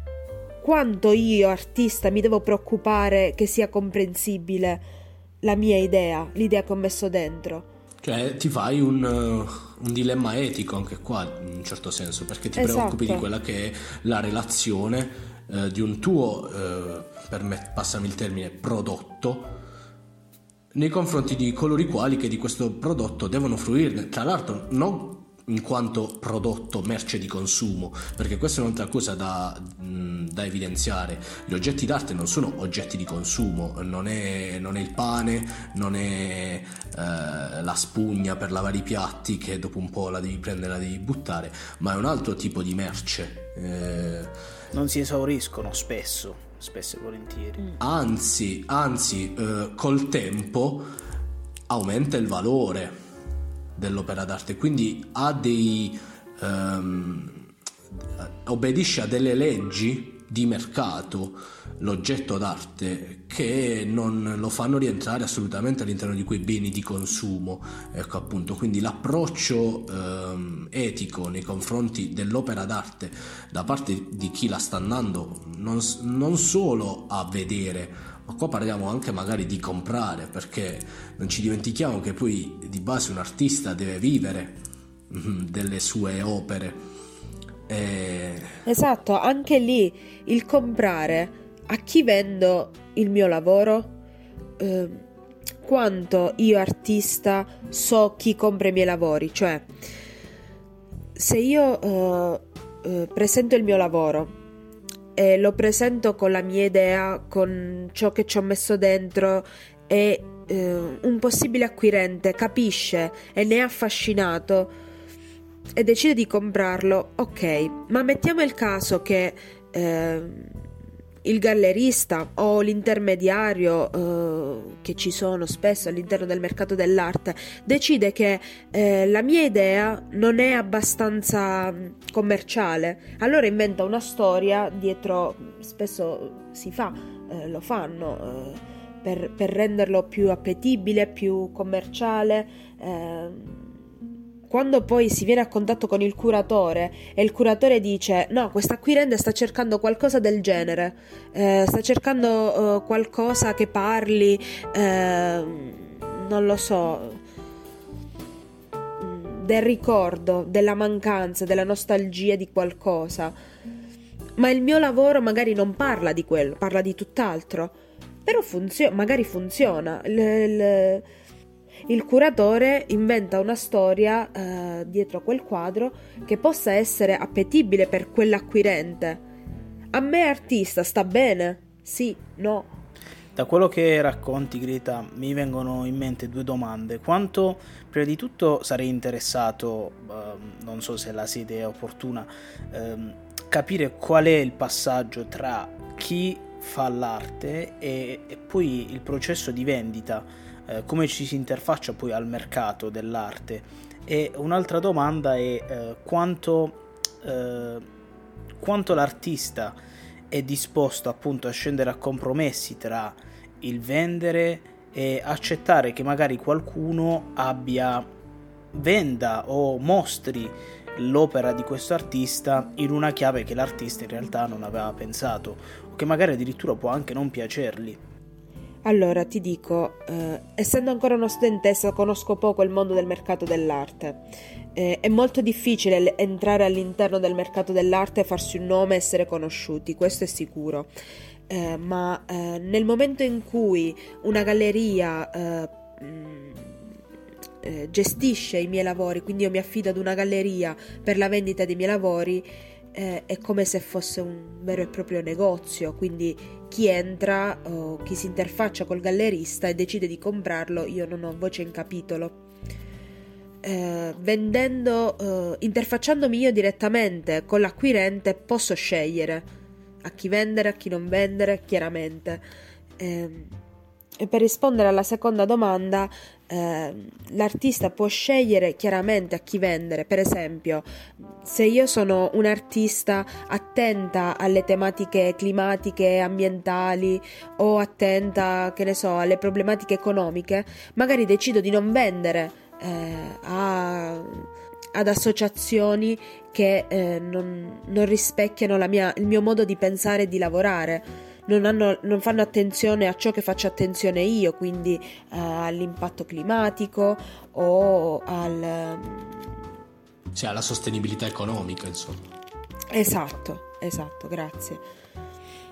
quanto io, artista, mi devo preoccupare che sia comprensibile la mia idea, l'idea che ho messo dentro? Cioè, ti fai un, un dilemma etico anche qua, in un certo senso, perché ti esatto. preoccupi di quella che è la relazione eh, di un tuo, eh, per me, passami il termine, prodotto nei confronti di coloro i quali che di questo prodotto devono fruirne. Tra l'altro, non in quanto prodotto, merce di consumo, perché questa è un'altra cosa da, da evidenziare. Gli oggetti d'arte non sono oggetti di consumo, non è, non è il pane, non è eh, la spugna per lavare i piatti che dopo un po' la devi prendere, la devi buttare, ma è un altro tipo di merce. Eh, non si esauriscono spesso, spesso e volentieri. Mm. Anzi, anzi, eh, col tempo aumenta il valore dell'opera d'arte, quindi ha dei... Um, obbedisce a delle leggi di mercato l'oggetto d'arte che non lo fanno rientrare assolutamente all'interno di quei beni di consumo. Ecco appunto, quindi l'approccio ehm, etico nei confronti dell'opera d'arte da parte di chi la sta andando non, non solo a vedere, ma qua parliamo anche magari di comprare perché non ci dimentichiamo che poi di base un artista deve vivere delle sue opere. E... Esatto, anche lì il comprare a chi vendo il mio lavoro? Eh, quanto io artista so chi compra i miei lavori, cioè se io eh, eh, presento il mio lavoro e lo presento con la mia idea, con ciò che ci ho messo dentro e eh, un possibile acquirente capisce e ne è affascinato e decide di comprarlo, ok, ma mettiamo il caso che eh, il gallerista o l'intermediario eh, che ci sono spesso all'interno del mercato dell'arte decide che eh, la mia idea non è abbastanza mm, commerciale, allora inventa una storia dietro, spesso si fa, eh, lo fanno eh, per, per, renderlo più appetibile, più commerciale ehm, quando poi si viene a contatto con il curatore e il curatore dice no, questa qui rende sta cercando qualcosa del genere, eh, sta cercando uh, qualcosa che parli, eh, non lo so, mm, del ricordo, della mancanza, della nostalgia di qualcosa. Ma il mio lavoro magari non parla di quello, parla di tutt'altro. Però funzio- magari funziona. L- l- il curatore inventa una storia eh, dietro a quel quadro che possa essere appetibile per quell'acquirente. A me artista sta bene? Sì, no. Da quello che racconti Greta mi vengono in mente due domande. Quanto prima di tutto sarei interessato, eh, non so se la sede è opportuna, eh, capire qual è il passaggio tra chi fa l'arte e, e poi il processo di vendita eh, come ci si interfaccia poi al mercato dell'arte. E un'altra domanda è eh, quanto, eh, quanto l'artista è disposto appunto a scendere a compromessi tra il vendere e accettare che magari qualcuno abbia venda o mostri l'opera di questo artista in una chiave che l'artista in realtà non aveva pensato o che magari addirittura può anche non piacergli. Allora ti dico, eh, essendo ancora una studentessa conosco poco il mondo del mercato dell'arte. Eh, è molto difficile entrare all'interno del mercato dell'arte, farsi un nome essere conosciuti, questo è sicuro. Eh, ma eh, nel momento in cui una galleria eh, mm, eh, gestisce i miei lavori, quindi io mi affido ad una galleria per la vendita dei miei lavori, è come se fosse un vero e proprio negozio, quindi chi entra o chi si interfaccia col gallerista e decide di comprarlo, io non ho voce in capitolo. Eh, vendendo, eh, interfacciandomi io direttamente con l'acquirente, posso scegliere a chi vendere, a chi non vendere, chiaramente. Eh, e per rispondere alla seconda domanda, eh, l'artista può scegliere chiaramente a chi vendere. Per esempio, se io sono un artista attenta alle tematiche climatiche ambientali o attenta, che ne so, alle problematiche economiche, magari decido di non vendere eh, a, ad associazioni che eh, non, non rispecchiano mia, il mio modo di pensare e di lavorare non, hanno, non fanno attenzione a ciò che faccio attenzione io, quindi uh, all'impatto climatico o al... Cioè alla sostenibilità economica, insomma. Esatto, esatto, grazie.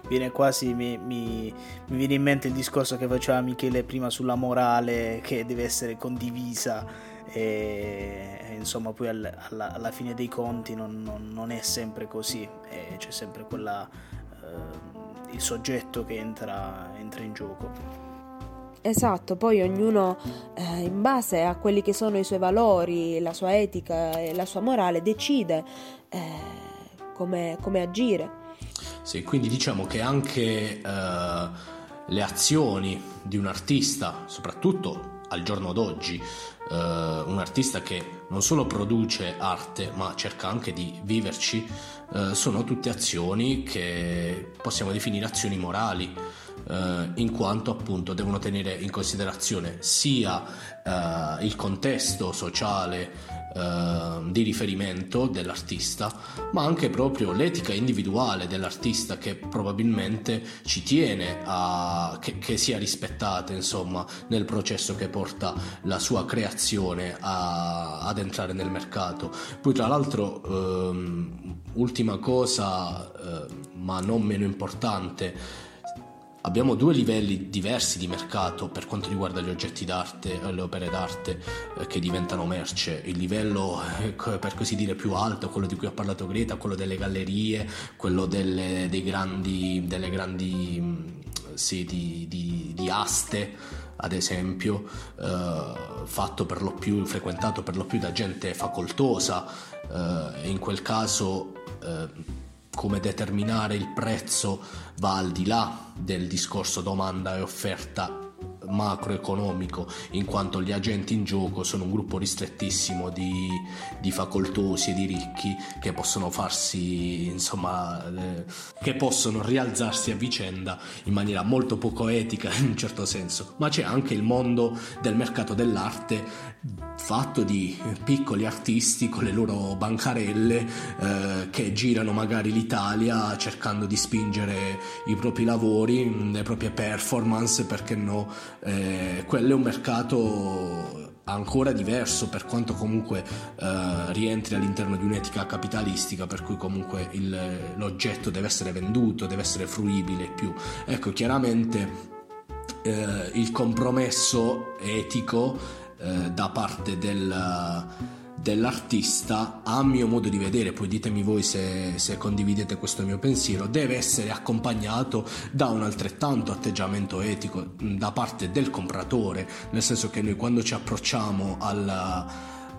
Viene quasi, mi, mi, mi, viene in mente il discorso che faceva Michele prima sulla morale che deve essere condivisa e insomma poi al, alla, alla, fine dei conti non, non, non è sempre così, e c'è sempre quella... Eh, il soggetto che entra, entra in gioco. Esatto, poi ognuno eh, in base a quelli che sono i suoi valori, la sua etica e la sua morale decide eh, come, come, agire. Sì, quindi diciamo che anche eh, le azioni di un artista, soprattutto al giorno d'oggi eh, un artista che non solo produce arte ma cerca anche di viverci, eh, sono tutte azioni che possiamo definire azioni morali. Uh, in quanto appunto devono tenere in considerazione sia uh, il contesto sociale eh, di riferimento dell'artista, ma anche proprio l'etica individuale dell'artista che probabilmente ci tiene a che, che sia rispettata, insomma, nel processo che porta la sua creazione a, ad entrare nel mercato. Poi tra l'altro, ehm, ultima cosa, eh, ma non meno importante, Abbiamo due livelli diversi di mercato per quanto riguarda gli oggetti d'arte e le opere d'arte eh, che diventano merce. Il livello, eh, per così dire, più alto, quello di cui ha parlato Greta, quello delle gallerie, quello delle, grandi, delle grandi mm, sedi di, di aste, ad esempio, eh, fatto per lo più, frequentato per lo più da gente facoltosa, eh, in quel caso eh, come determinare il prezzo va al di là del discorso domanda e offerta macroeconomico, in quanto gli agenti in gioco sono un gruppo ristrettissimo di, di facoltosi e di ricchi che possono farsi, insomma, eh, che possono rialzarsi a vicenda in maniera molto poco etica *laughs* in un certo senso. Ma c'è anche il mondo del mercato dell'arte fatto di piccoli artisti con le loro bancarelle eh, che girano magari l'Italia cercando di spingere i propri lavori, le proprie performance, perché no, eh, quello è un mercato ancora diverso per quanto comunque eh, rientri all'interno di un'etica capitalistica per cui comunque il, l'oggetto deve essere venduto, deve essere fruibile più. Ecco, chiaramente eh, il compromesso etico eh, da parte del dell'artista, a mio modo di vedere, poi ditemi voi se, se, condividete questo mio pensiero, deve essere accompagnato da un altrettanto atteggiamento etico da parte del compratore, nel senso che noi quando ci approcciamo alla...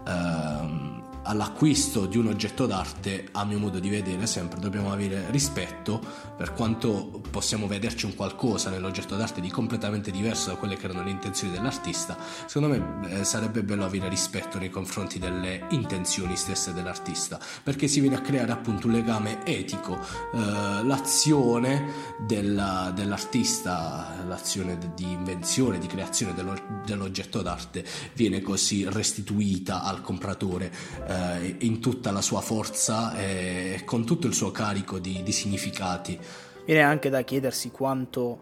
Ehm, all'acquisto di un oggetto d'arte, a mio modo di vedere, sempre dobbiamo avere rispetto per quanto possiamo vederci un qualcosa nell'oggetto d'arte di completamente diverso da quelle che erano le intenzioni dell'artista. Secondo me eh, sarebbe bello avere rispetto nei confronti delle intenzioni stesse dell'artista, perché si viene a creare appunto un legame etico. Eh, l'azione della, dell'artista, l'azione di invenzione, di creazione dello, dell'oggetto d'arte viene così restituita al compratore eh, in tutta la sua forza e con tutto il suo carico di, di significati. Viene anche da chiedersi quanto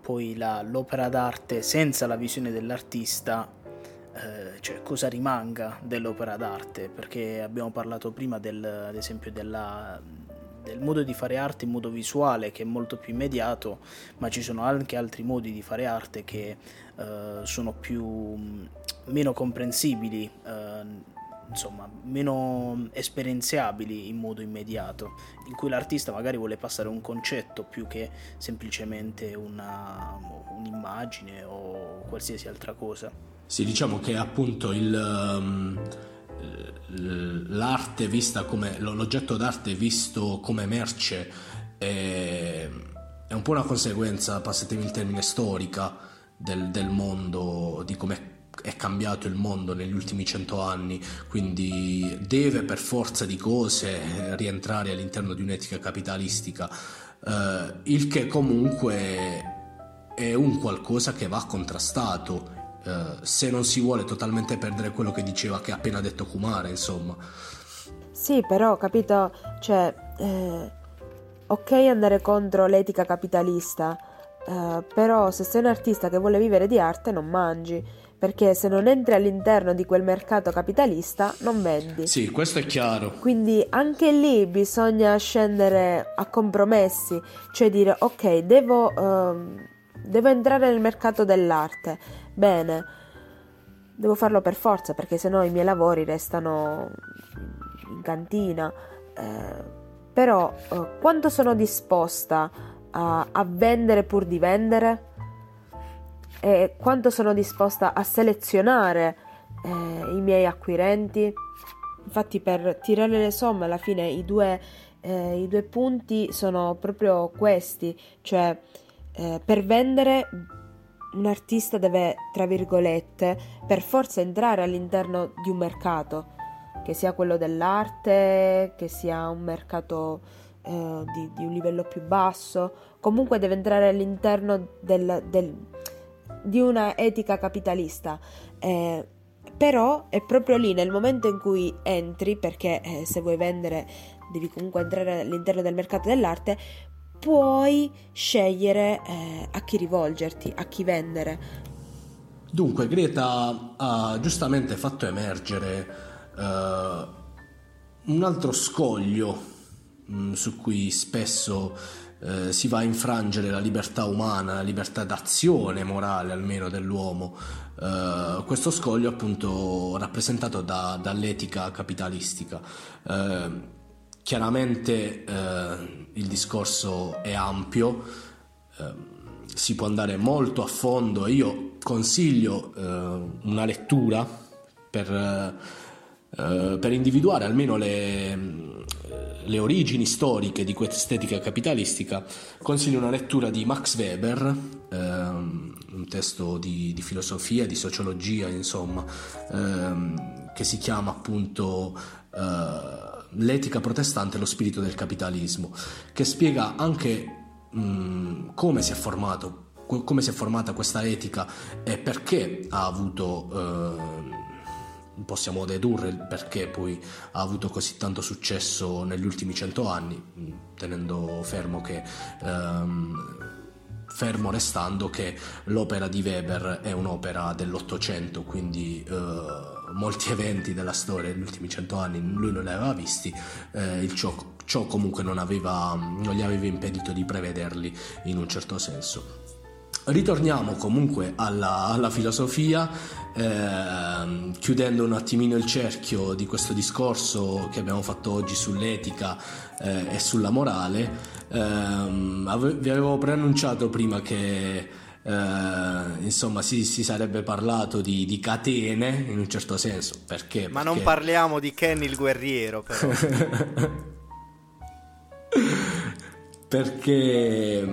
poi la, l'opera d'arte senza la visione dell'artista eh, cioè cosa rimanga dell'opera d'arte perché abbiamo parlato prima del, ad esempio della, del modo di fare arte in modo visuale che è molto più immediato ma ci sono anche altri modi di fare arte che eh, sono più meno comprensibili eh, insomma, meno esperienziabili in modo immediato, in cui l'artista magari vuole passare un concetto più che semplicemente una, un'immagine o qualsiasi altra cosa. Sì, diciamo che appunto il, um, l'arte vista come l'oggetto d'arte visto come merce è, è un po' una conseguenza, passatemi il termine, storica del, del mondo, di come è cambiato il mondo negli ultimi cento anni, quindi deve per forza di cose rientrare all'interno di un'etica capitalistica, eh, il che comunque è un qualcosa che va contrastato. Eh, se non si vuole totalmente perdere quello che diceva che ha appena detto Kumara, insomma. Sì, però capito, cioè, eh, ok andare contro l'etica capitalista, eh, però se sei un artista che vuole vivere di arte non mangi perché se non entri all'interno di quel mercato capitalista non vendi. Sì, questo è chiaro. Quindi anche lì bisogna scendere a compromessi, cioè dire ok, devo, uh, devo entrare nel mercato dell'arte, bene, devo farlo per forza perché sennò i miei lavori restano in cantina, eh, però uh, quanto sono disposta a, a vendere pur di vendere? E quanto sono disposta a selezionare eh, i miei acquirenti. Infatti per tirare le somme alla fine i due, eh, i due punti sono proprio questi, cioè eh, per vendere un artista deve, tra virgolette, per forza entrare all'interno di un mercato, che sia quello dell'arte, che sia un mercato eh, di, di, un livello più basso, comunque deve entrare all'interno del, del, di una etica capitalista. Eh, però è proprio lì nel momento in cui entri, perché eh, se vuoi vendere devi comunque entrare all'interno del mercato dell'arte, puoi scegliere eh, a chi rivolgerti, a chi vendere. Dunque, Greta ha giustamente fatto emergere uh, un altro scoglio mh, mm, su cui spesso uh, si va a infrangere la libertà umana, la libertà d'azione morale almeno dell'uomo. Uh, questo scoglio appunto rappresentato da, dall'etica capitalistica. Chiaramente eh, il discorso è ampio, eh, si può andare molto a fondo e io consiglio eh, una lettura per, eh, per individuare almeno le, le, origini storiche di quest'estetica capitalistica. Consiglio una lettura di Max Weber, ehm, un testo di, di, filosofia, di sociologia, insomma, ehm, che si chiama appunto eh, l'etica protestante e lo spirito del capitalismo, che spiega anche mh, come, si formato, come si è formata questa etica e perché ha avuto... Eh, possiamo dedurre il perché poi ha avuto così tanto successo negli ultimi cento anni, tenendo fermo che ehm, fermo restando che l'opera di Weber è un'opera dell'Ottocento, quindi eh, molti *laughs* eventi della storia degli ultimi cento anni lui non li aveva visti, eh, ciò, ciò comunque non, aveva, non gli aveva impedito di prevederli in un certo senso. Ritorniamo comunque alla, alla filosofia, eh, chiudendo un attimino il cerchio di questo discorso che abbiamo fatto oggi sull'etica eh, e sulla morale. Eh, vi avevo preannunciato prima che eh, insomma si, si, sarebbe parlato di, di, catene in un certo senso. Perché? Ma perché... non parliamo di Ken il guerriero però *laughs* perché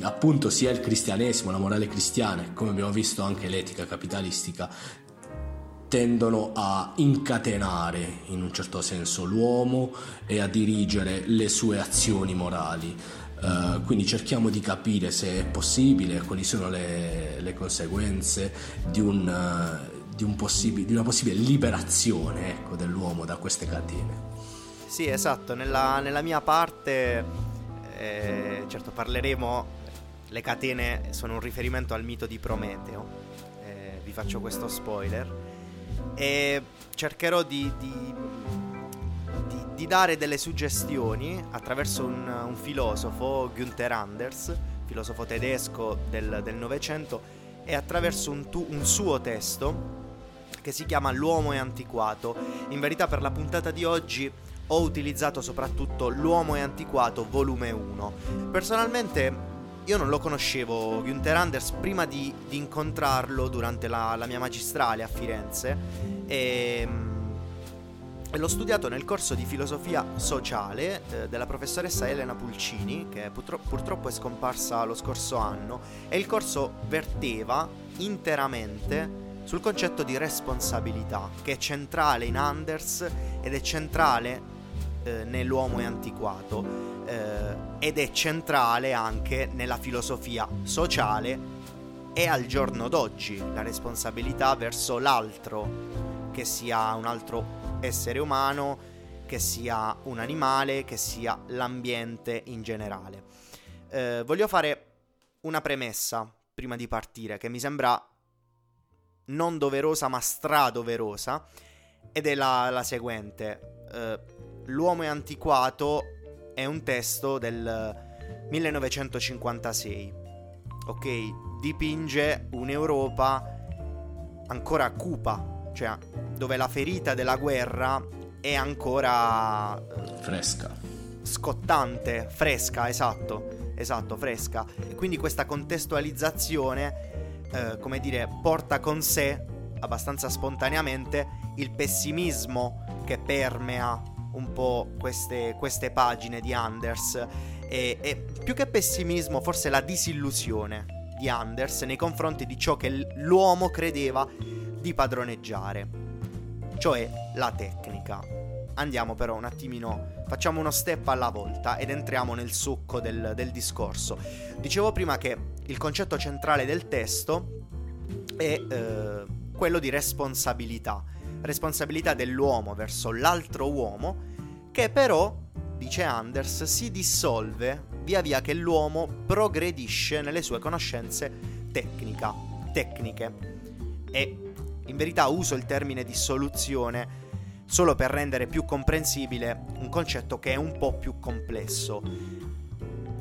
appunto sia il cristianesimo la morale cristiana come abbiamo visto anche l'etica capitalistica tendono a incatenare in un certo senso l'uomo e a dirigere le sue azioni morali Uh, quindi cerchiamo di capire se è possibile, quali sono le, le conseguenze di, un, uh, di, un possib- di, una possibile liberazione ecco, dell'uomo da queste catene. Sì, esatto, nella, nella mia parte, eh, certo parleremo, le catene sono un riferimento al mito di Prometeo, eh, vi faccio questo spoiler, e cercherò di, di di dare delle suggestioni attraverso un, un filosofo, Günther Anders, filosofo tedesco del Novecento, e attraverso un, tu, un suo testo che si chiama L'uomo è antiquato. In verità per la puntata di oggi ho utilizzato soprattutto L'uomo è antiquato volume 1. Personalmente io non lo conoscevo Günther Anders prima di, di incontrarlo durante la, la, mia magistrale a Firenze e e l'ho studiato nel corso di filosofia sociale eh, della professoressa Elena Pulcini, che purtro- purtroppo è scomparsa lo scorso anno, e il corso verteva interamente sul concetto di responsabilità, che è centrale in Anders ed è centrale eh, nell'uomo è antiquato eh, ed è centrale anche nella filosofia sociale e al giorno d'oggi, la responsabilità verso l'altro, che sia un altro essere umano, che sia un animale, che sia l'ambiente in generale. Eh, voglio fare una premessa prima di partire che mi sembra non doverosa ma stradoverosa ed è la, la seguente. Eh, L'uomo è antiquato è un testo del 1956. Ok, dipinge un'Europa ancora cupa cioè dove la ferita della guerra è ancora eh, fresca. Scottante, fresca, esatto, esatto, fresca. E quindi questa contestualizzazione, eh, come dire, porta con sé abbastanza spontaneamente il pessimismo che permea un po' queste, queste pagine di Anders e, e più che pessimismo forse la disillusione di Anders nei confronti di ciò che l'uomo credeva di padroneggiare, cioè la tecnica. Andiamo però un attimino, facciamo uno step alla volta ed entriamo nel succo del, del discorso. Dicevo prima che il concetto centrale del testo è eh, quello di responsabilità, responsabilità dell'uomo verso l'altro uomo, che però, dice Anders, si dissolve via via che l'uomo progredisce nelle sue conoscenze tecnica, tecniche. E in verità uso il termine dissoluzione solo per rendere più comprensibile un concetto che è un po' più complesso.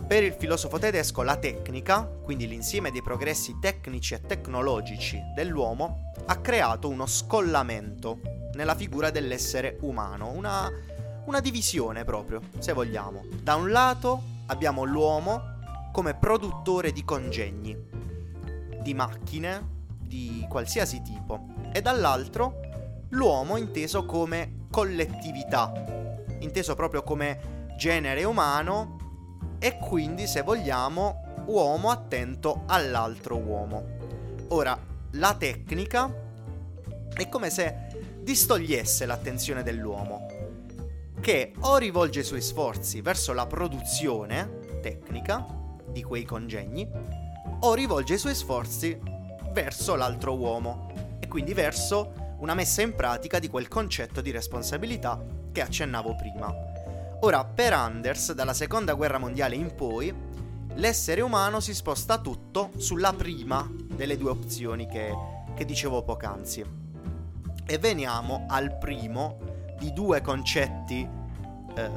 Per il filosofo tedesco la tecnica, quindi l'insieme dei progressi tecnici e tecnologici dell'uomo, ha creato uno scollamento nella figura dell'essere umano, una, una divisione proprio, se vogliamo. Da un lato abbiamo l'uomo come produttore di congegni, di macchine di qualsiasi tipo, e dall'altro l'uomo inteso come collettività, inteso proprio come genere umano e quindi, se vogliamo, uomo attento all'altro uomo. Ora, la tecnica è come se distogliesse l'attenzione dell'uomo, che o rivolge i suoi sforzi verso la produzione tecnica di quei congegni, o rivolge i suoi sforzi verso l'altro uomo, e quindi verso una messa in pratica di quel concetto di responsabilità che accennavo prima. Ora, per Anders, dalla seconda guerra mondiale in poi, l'essere umano si sposta tutto sulla prima delle due opzioni che, che dicevo poc'anzi. E veniamo al primo di due concetti, eh,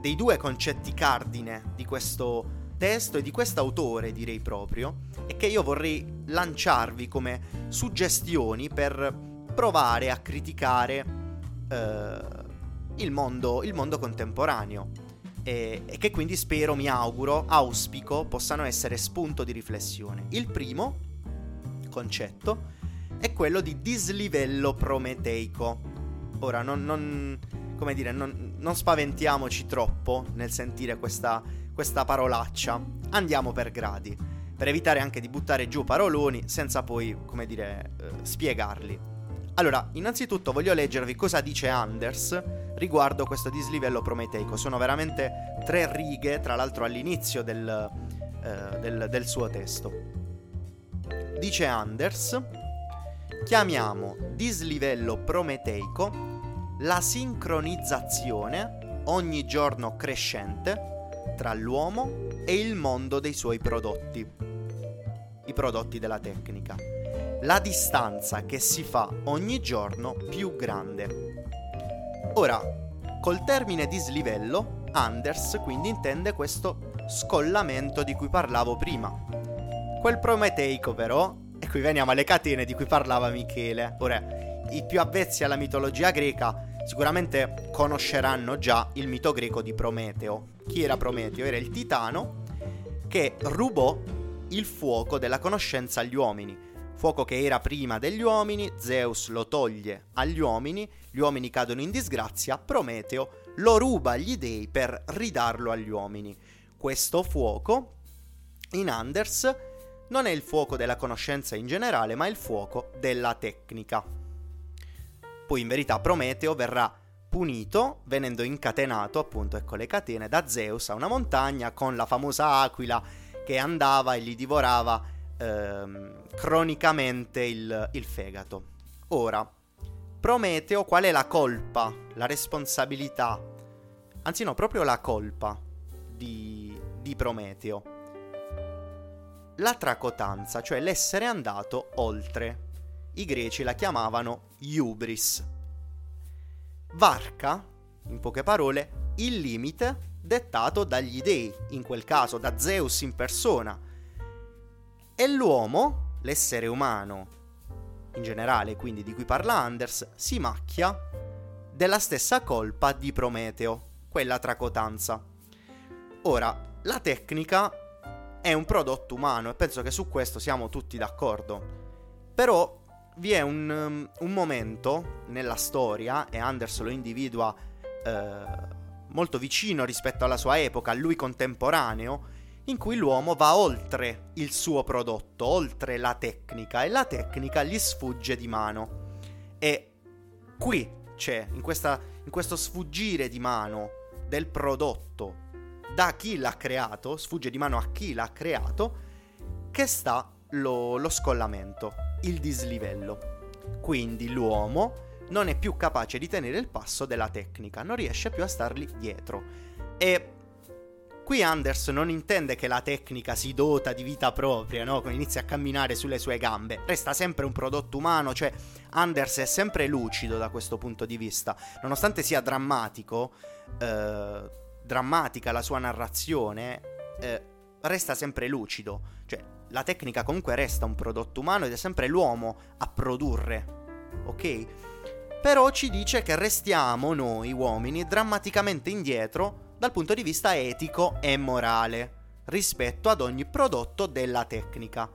dei due concetti cardine di questo testo e di quest'autore, direi proprio, e che io vorrei lanciarvi come suggestioni per provare a criticare eh, il mondo, il mondo contemporaneo e, e, che quindi spero, mi auguro, auspico possano essere spunto di riflessione. Il primo concetto è quello di dislivello prometeico. Ora, non, non, come dire, non, non spaventiamoci troppo nel sentire questa, questa parolaccia. Andiamo per gradi, per evitare anche di buttare giù paroloni senza poi, come dire, eh, spiegarli. Allora, innanzitutto voglio leggervi cosa dice Anders riguardo questo dislivello prometeico. Sono veramente tre righe, tra l'altro all'inizio del, eh, del, del suo testo. Dice Anders, chiamiamo dislivello prometeico la sincronizzazione ogni giorno crescente tra l'uomo e il mondo dei suoi prodotti, i prodotti della tecnica la distanza che si fa ogni giorno più grande. Ora, col termine dislivello, Anders quindi intende questo scollamento di cui parlavo prima. Quel prometeico però, e qui veniamo alle catene di cui parlava Michele. Ora, i più avvezzi alla mitologia greca sicuramente conosceranno già il mito greco di Prometeo. Chi era Prometeo? Era il titano che rubò il fuoco della conoscenza agli uomini Fuoco che era prima degli uomini, Zeus lo toglie agli uomini, gli uomini cadono in disgrazia, Prometeo lo ruba agli dei per ridarlo agli uomini. Questo fuoco, in Anders, non è il fuoco della conoscenza in generale, ma il fuoco della tecnica. Poi in verità Prometeo verrà punito venendo incatenato, appunto, ecco le catene, da Zeus a una montagna con la famosa aquila che andava e gli divorava ehm, cronicamente il, il fegato. Ora, Prometeo, qual è la colpa, la responsabilità, anzi no, proprio la colpa di, di Prometeo? La tracotanza, cioè l'essere andato oltre. I greci la chiamavano iubris. Varca, in poche parole, il limite dettato dagli dei, in quel caso da Zeus in persona, e l'uomo, l'essere umano, in generale quindi di cui parla Anders, si macchia della stessa colpa di Prometeo, quella tracotanza. Ora, la tecnica è un prodotto umano e penso che su questo siamo tutti d'accordo. Però vi è un, um, un momento nella storia, e Anders lo individua eh, molto vicino rispetto alla sua epoca, a lui contemporaneo, in cui l'uomo va oltre il suo prodotto, oltre la tecnica e la tecnica gli sfugge di mano. E qui c'è, in, questa, in questo sfuggire di mano del prodotto da chi l'ha creato, sfugge di mano a chi l'ha creato, che sta lo, lo scollamento, il dislivello. Quindi l'uomo non è più capace di tenere il passo della tecnica, non riesce più a stargli dietro. E qui Anders non intende che la tecnica si dota di vita propria, no? inizia a camminare sulle sue gambe, resta sempre un prodotto umano, cioè Anders è sempre lucido da questo punto di vista, nonostante sia drammatico, eh, drammatica la sua narrazione, eh, resta sempre lucido, cioè la tecnica comunque resta un prodotto umano ed è sempre l'uomo a produrre, ok? Però ci dice che restiamo noi uomini drammaticamente indietro dal punto di vista etico e morale rispetto ad ogni prodotto della tecnica.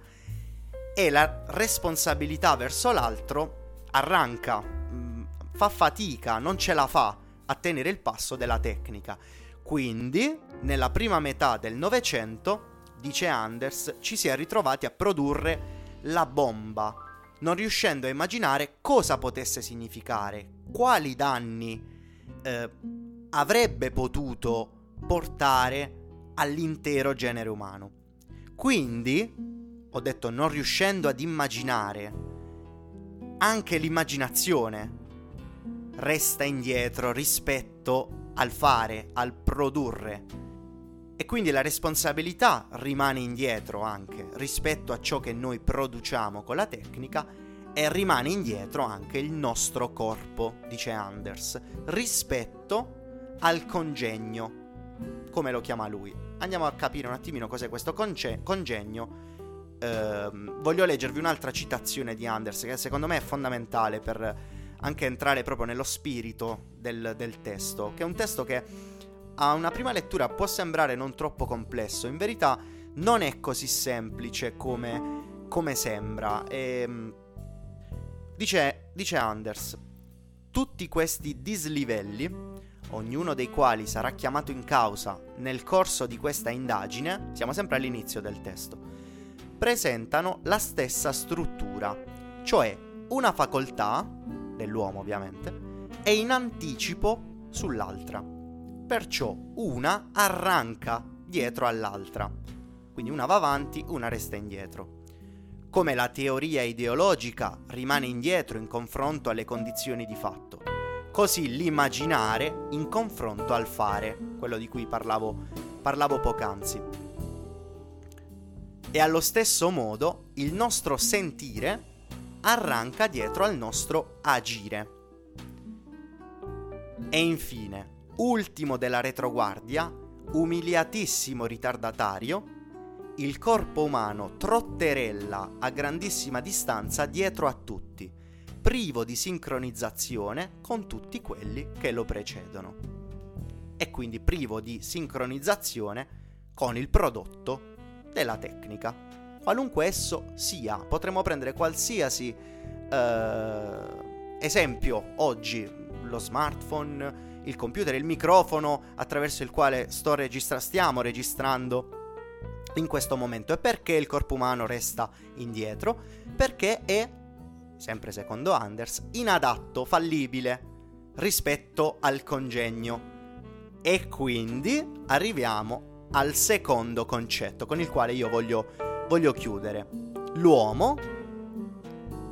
E la responsabilità verso l'altro arranca, mm, fa fatica, non ce la fa a tenere il passo della tecnica. Quindi, nella prima metà del Novecento, dice Anders, ci si è ritrovati a produrre la bomba, non riuscendo a immaginare cosa potesse significare, quali danni eh, avrebbe potuto portare all'intero genere umano. Quindi, ho detto, non riuscendo ad immaginare, anche l'immaginazione resta indietro rispetto al fare, al produrre e quindi la responsabilità rimane indietro anche rispetto a ciò che noi produciamo con la tecnica e rimane indietro anche il nostro corpo, dice Anders, rispetto al congegno, come lo chiama lui. Andiamo a capire un attimino cos'è questo conge- congegno. Ehm, voglio leggervi un'altra citazione di Anders che secondo me è fondamentale per anche entrare proprio nello spirito del, del testo, che è un testo che a una prima lettura può sembrare non troppo complesso, in verità non è così semplice come, come sembra. E, ehm, dice, dice Anders, tutti questi dislivelli, ognuno dei quali sarà chiamato in causa nel corso di questa indagine, siamo sempre all'inizio del testo, presentano la stessa struttura, cioè una facoltà, dell'uomo ovviamente, è in anticipo sull'altra. Perciò una arranca dietro all'altra. Quindi una va avanti, una resta indietro. Come la teoria ideologica rimane indietro in confronto alle condizioni di fatto, così l'immaginare in confronto al fare, quello di cui parlavo, parlavo poc'anzi. E allo stesso modo il nostro sentire arranca dietro al nostro agire. E infine, ultimo della retroguardia, umiliatissimo ritardatario, il corpo umano trotterella a grandissima distanza dietro a tutti, privo di sincronizzazione con tutti quelli che lo precedono. E quindi privo di sincronizzazione con il prodotto della tecnica. Qualunque esso sia, potremmo prendere qualsiasi eh, esempio oggi, lo smartphone, il computer, il microfono attraverso il quale registra- stiamo registrando in questo momento. E perché il corpo umano resta indietro? Perché è, sempre secondo Anders, inadatto, fallibile rispetto al congegno. E quindi arriviamo al secondo concetto con il quale io voglio, voglio chiudere. L'uomo,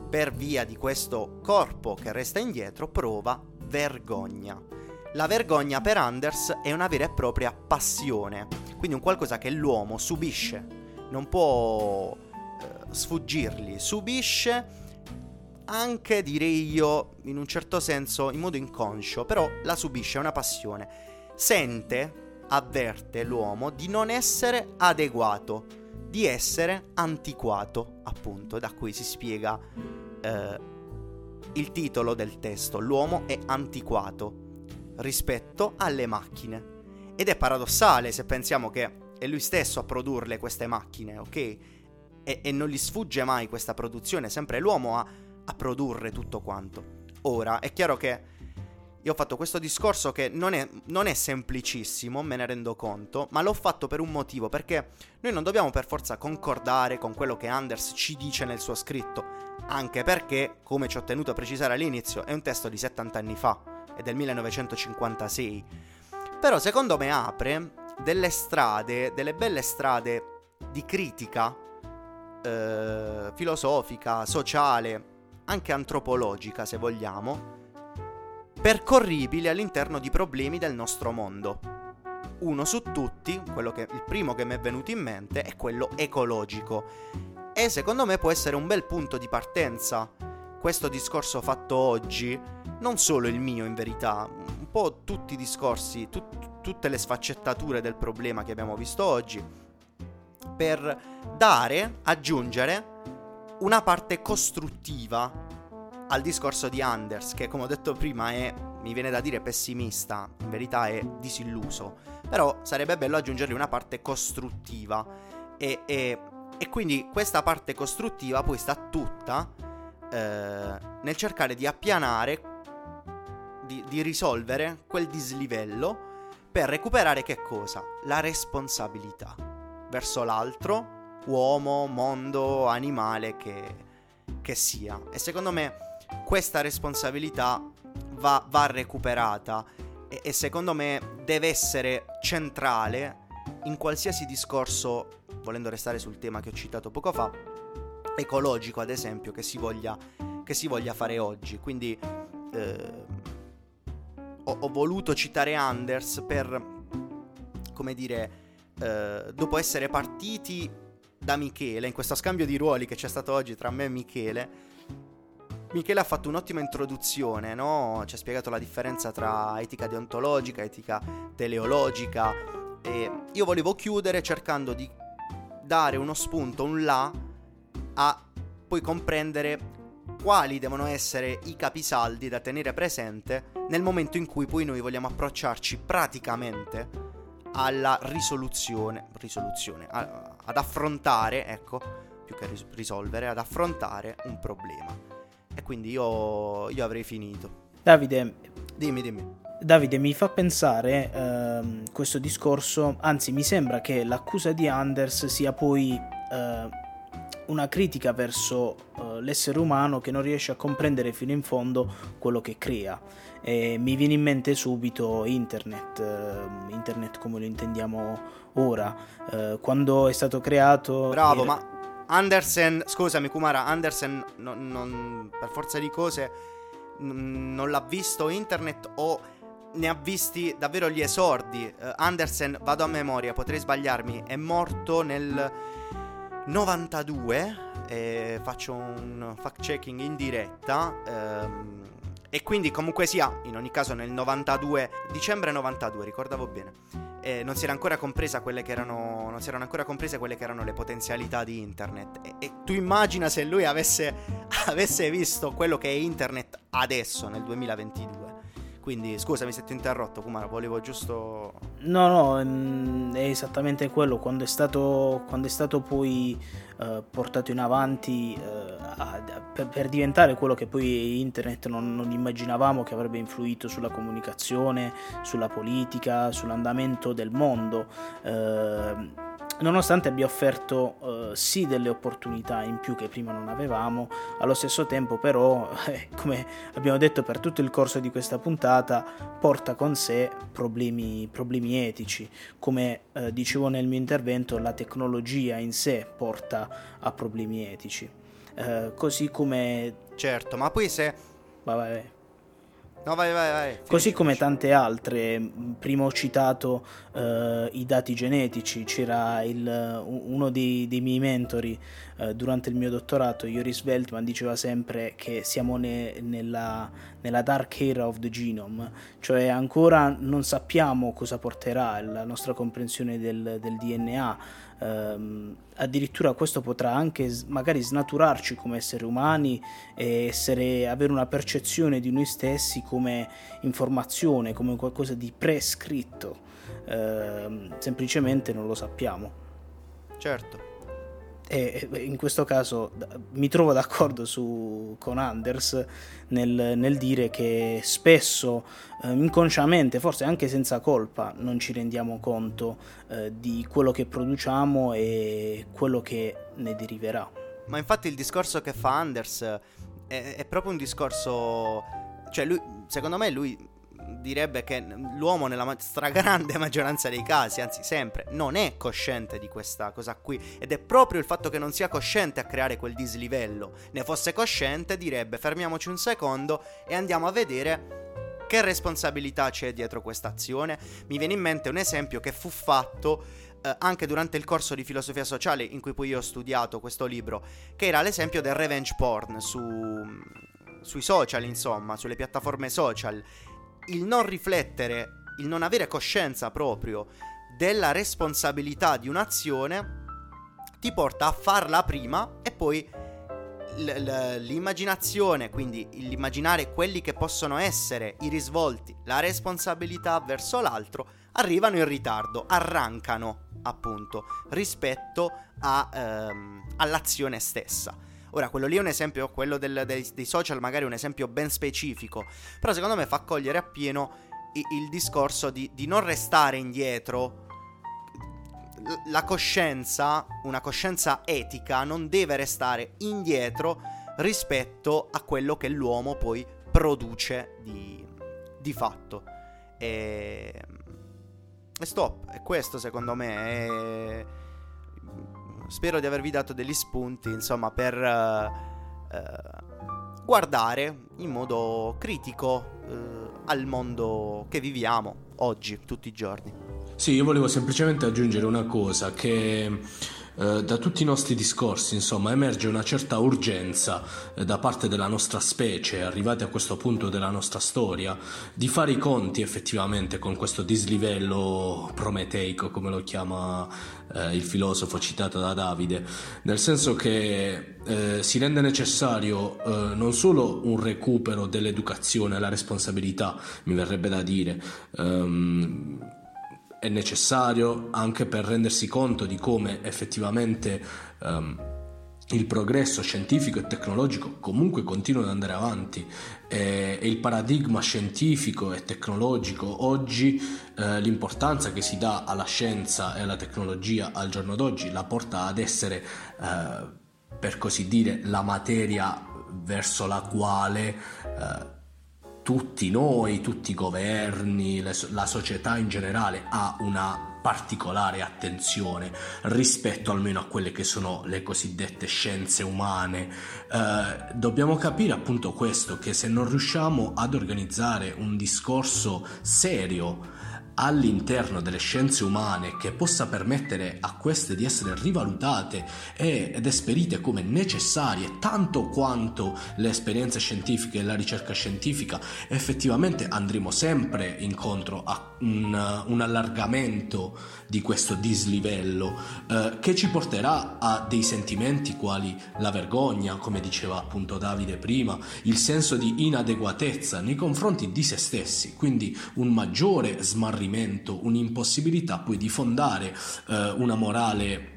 per via di questo corpo che resta indietro, prova vergogna. La vergogna per Anders è una vera e propria passione, quindi un qualcosa che l'uomo subisce, non può eh, sfuggirgli, subisce anche direi io in un certo senso in modo inconscio, però la subisce, è una passione. Sente, avverte l'uomo di non essere adeguato, di essere antiquato, appunto, da cui si spiega eh, il titolo del testo, l'uomo è antiquato rispetto alle macchine. Ed è paradossale se pensiamo che è lui stesso a produrle queste macchine, ok? E, e non gli sfugge mai questa produzione, sempre l'uomo a, a produrre tutto quanto. Ora, è chiaro che io ho fatto questo discorso che non è, non è, semplicissimo, me ne rendo conto, ma l'ho fatto per un motivo, perché noi non dobbiamo per forza concordare con quello che Anders ci dice nel suo scritto, anche perché, come ci ho tenuto a precisare all'inizio, è un testo di 70 anni fa, è del 1956. Però secondo me apre delle strade, delle belle strade di critica eh, filosofica, sociale, anche antropologica se vogliamo, percorribili all'interno di problemi del nostro mondo. Uno su tutti, che, il primo che mi è venuto in mente, è quello ecologico. E secondo me può essere un bel punto di partenza questo discorso fatto oggi, non solo il mio in verità, un po' tutti i discorsi, tut- tutte le sfaccettature del problema che abbiamo visto oggi, per dare, aggiungere una parte costruttiva al discorso di Anders, che come ho detto prima è, mi viene da dire pessimista, in verità è disilluso, però sarebbe bello aggiungergli una parte costruttiva e, e, e quindi questa parte costruttiva poi sta tutta eh, nel cercare di appianare, di, di risolvere quel dislivello per recuperare che cosa? La responsabilità verso l'altro, uomo, mondo, animale che, che sia. E secondo me questa responsabilità va, va recuperata e, e secondo me deve essere centrale in qualsiasi discorso, volendo restare sul tema che ho citato poco fa, ecologico ad esempio, che si voglia, che si voglia fare oggi. Quindi eh, ho, ho, voluto citare Anders per, come dire, eh, dopo essere partiti da Michele, in questo scambio di ruoli che c'è stato oggi tra me e Michele, Michele ha fatto un'ottima introduzione, no? Ci ha spiegato la differenza tra etica deontologica, etica teleologica. E io volevo chiudere cercando di dare uno spunto, un là, a poi comprendere quali devono essere i capisaldi da tenere presente nel momento in cui poi noi vogliamo approcciarci praticamente alla risoluzione, risoluzione a, ad affrontare, ecco, più che risolvere, ad affrontare un problema. E quindi io, io avrei finito. Davide, dimmi, dimmi. Davide, mi fa pensare uh, questo discorso, anzi mi sembra che l'accusa di Anders sia poi uh, una critica verso uh, l'essere umano che non riesce a comprendere fino in fondo quello che crea. E mi viene in mente subito internet, ehm, internet come lo intendiamo ora, quando è stato creato... Bravo, era... ma Andersen, scusami Kumara, Andersen non, non, per forza di cose n- non l'ha visto internet o ne ha visti davvero gli esordi. Uh, Andersen, vado a memoria, potrei sbagliarmi, è morto nel 92, eh, faccio un fact checking in diretta. Ehm, e quindi comunque sia, in ogni caso nel 92, dicembre 92, ricordavo bene eh, non, si era ancora compresa quelle che erano, non si erano ancora comprese quelle che erano le potenzialità di internet. E, e tu immagina se lui avesse, *laughs* avesse visto quello che è internet adesso, nel 2022. Quindi scusami se ti ho interrotto, Kumara, volevo giusto... No, no, mm, è esattamente quello. Quando è stato, quando è stato poi eh, portato in avanti eh, a, per, per, diventare quello che poi internet non, non, immaginavamo che avrebbe influito sulla comunicazione, sulla politica, sull'andamento del mondo. Eh, nonostante abbia offerto eh, sì delle opportunità in più che prima non avevamo, allo stesso tempo però, *laughs* eh, come abbiamo detto per tutto il corso di questa puntata, porta con sé problemi, problemi etici. Come eh, dicevo nel mio intervento, la tecnologia in sé porta a problemi etici. Eh, così come... Certo, ma poi se... Vai, vai. No, vai, vai, vai. Così come tante altre, prima ho citato uh, i dati genetici, c'era il, uno dei, dei, miei mentori uh, durante il mio dottorato, Joris Weltman, diceva sempre che siamo ne, nella, nella, dark era of the genome, cioè ancora non sappiamo cosa porterà la nostra comprensione del, del DNA ehm, addirittura questo potrà anche magari snaturarci come esseri umani e essere, avere una percezione di noi stessi come informazione, come qualcosa di prescritto, ehm, semplicemente non lo sappiamo. Certo. E in questo caso mi trovo d'accordo su, con Anders nel, nel, dire che spesso eh, inconsciamente, forse anche senza colpa, non ci rendiamo conto eh, di quello che produciamo e quello che ne deriverà. Ma infatti il discorso che fa Anders è, è proprio un discorso... Cioè lui, secondo me lui direbbe che l'uomo nella stragrande *laughs* maggioranza dei casi, anzi sempre, non è cosciente di questa cosa qui ed è proprio il fatto che non sia cosciente a creare quel dislivello. Ne fosse cosciente direbbe fermiamoci un secondo e andiamo a vedere che responsabilità c'è dietro questa azione. Mi viene in mente un esempio che fu fatto eh, anche durante il corso di filosofia sociale in cui poi io ho studiato questo libro, che era l'esempio del revenge porn su, sui social, insomma, sulle piattaforme social il non riflettere, il non avere coscienza proprio della responsabilità di un'azione ti porta a farla prima e poi l'immaginazione, quindi l'immaginare quelli che possono essere i risvolti, la responsabilità verso l'altro, arrivano in ritardo, arrancano appunto rispetto a, ehm, all'azione stessa. Ora, quello lì è un esempio, quello del, dei, dei, social magari è un esempio ben specifico, però secondo me fa cogliere appieno il, il discorso di, di non restare indietro. La coscienza, una coscienza etica, non deve restare indietro rispetto a quello che l'uomo poi produce di, di fatto. E, e stop, è questo secondo me. È spero di avervi dato degli spunti, insomma, per uh, uh, guardare in modo critico uh, al mondo che viviamo oggi, tutti i giorni. Sì, io volevo semplicemente aggiungere una cosa che eh, da tutti i nostri discorsi, insomma, emerge una certa urgenza eh, da parte della nostra specie, arrivati a questo punto della nostra storia, di fare i conti effettivamente con questo dislivello prometeico, come lo chiama eh, il filosofo citato da Davide, nel senso che eh, si rende necessario eh, non solo un recupero dell'educazione, la responsabilità, mi verrebbe da dire, ehm, è necessario anche per rendersi conto di come effettivamente um, il progresso scientifico e tecnologico comunque continua ad andare avanti. E, il paradigma scientifico e tecnologico oggi, eh, l'importanza che si dà alla scienza e alla tecnologia al giorno d'oggi la porta ad essere, eh, per così dire, la materia verso la quale eh, tutti noi, tutti i governi, la società in generale ha una particolare attenzione rispetto almeno a quelle che sono le cosiddette scienze umane. Eh, dobbiamo capire appunto questo, che se non riusciamo ad organizzare un discorso serio, all'interno delle scienze umane che possa permettere a queste di essere rivalutate ed esperite come necessarie tanto quanto le esperienze scientifiche e la ricerca scientifica, effettivamente andremo sempre incontro a un, un allargamento di questo dislivello eh, che ci porterà a dei sentimenti quali la vergogna, come diceva appunto Davide prima, il senso di inadeguatezza nei confronti di se stessi, quindi un maggiore smarrimento, un'impossibilità poi di fondare eh, una morale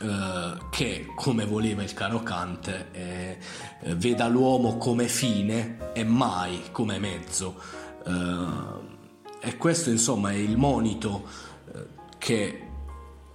Uh, che, come voleva il caro Kant, eh, eh, veda l'uomo come fine e mai come mezzo. Uh, e questo, insomma, è il monito che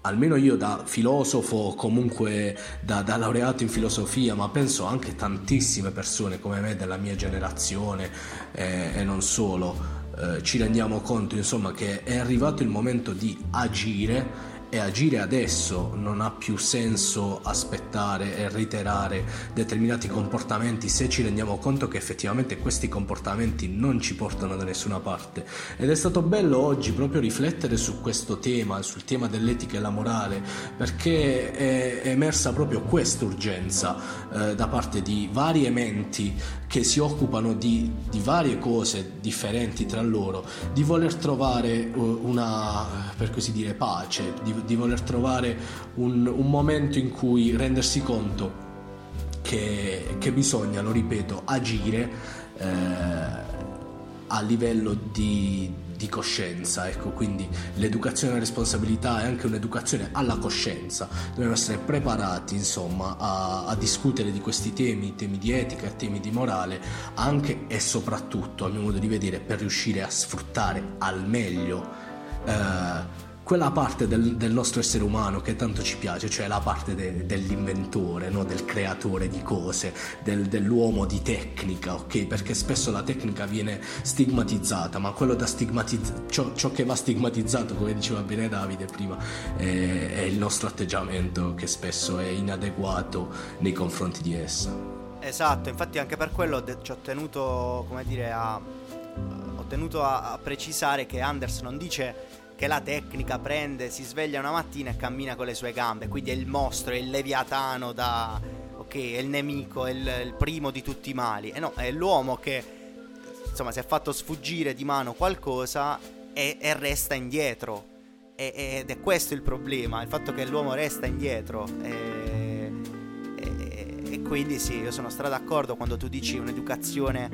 almeno io da filosofo, comunque da, da, laureato in filosofia, ma penso anche tantissime persone come me della mia generazione eh, e non solo, eh, ci rendiamo conto insomma che è arrivato il momento di agire e agire adesso non ha più senso aspettare e reiterare determinati comportamenti se ci rendiamo conto che effettivamente questi comportamenti non ci portano da nessuna parte. Ed è stato bello oggi proprio riflettere su questo tema sul tema dell'etica e la morale perché è emersa proprio questa urgenza eh, da parte di varie menti che si occupano di, di, varie cose differenti tra loro di voler trovare una per così dire pace di, di voler trovare un, un, momento in cui rendersi conto che, che bisogna, lo ripeto, agire eh, a livello di, di coscienza, ecco, quindi l'educazione alla responsabilità è anche un'educazione alla coscienza, dobbiamo essere preparati insomma a, a discutere di questi temi, temi di etica, temi di morale, anche e soprattutto a mio modo di vedere per riuscire a sfruttare al meglio eh, quella parte del, del, nostro essere umano che tanto ci piace, cioè la parte de, dell'inventore, no? del creatore di cose, del, dell'uomo di tecnica, ok? Perché spesso la tecnica viene stigmatizzata, ma quello da stigmatizzare, ciò, ciò, che va stigmatizzato, come diceva bene Davide prima, è, è il nostro atteggiamento che spesso è inadeguato nei confronti di essa. Esatto, infatti anche per quello ci ho tenuto, come dire, a, ho tenuto a, a precisare che Anders non dice che la tecnica prende, si sveglia una mattina e cammina con le sue gambe, quindi è il mostro, è il leviatano da... ok, è il nemico, è il, il primo di tutti i mali. E no, è l'uomo che insomma si è fatto sfuggire di mano qualcosa e, e resta indietro. E, ed è questo il problema, il fatto che l'uomo resta indietro. E, e quindi sì, io sono stra d'accordo quando tu dici un'educazione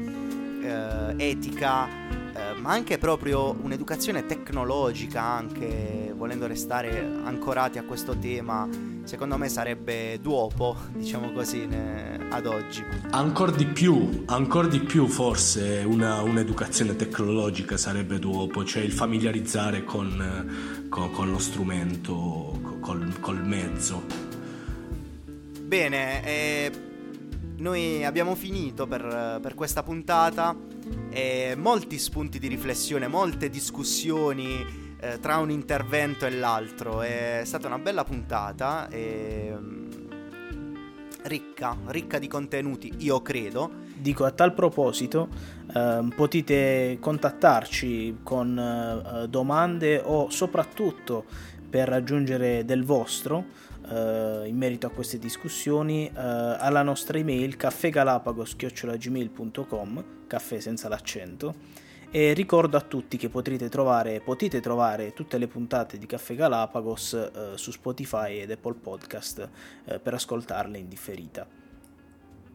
eh, etica eh, ma anche proprio un'educazione tecnologica, anche volendo restare ancorati a questo tema, secondo me sarebbe dopo, *laughs* diciamo così, ne, ad oggi. Ancora di più, ancora di più forse una, un'educazione tecnologica sarebbe dopo, cioè il familiarizzare con, con, con lo strumento, col, col mezzo. Bene, eh, noi abbiamo finito per, per questa puntata e molti spunti di riflessione, molte discussioni eh, tra un intervento e l'altro. È stata una bella puntata, e, mm, ricca, ricca di contenuti, io credo. Dico a tal proposito, eh, potete contattarci con eh, domande o soprattutto per raggiungere del vostro uh, in merito a queste discussioni uh, alla nostra email caffegalapagos.gmail.com caffè senza l'accento e ricordo a tutti che potrete trovare, potete trovare tutte le puntate di Caffè Galapagos uh, su Spotify ed Apple Podcast per ascoltarle in differita.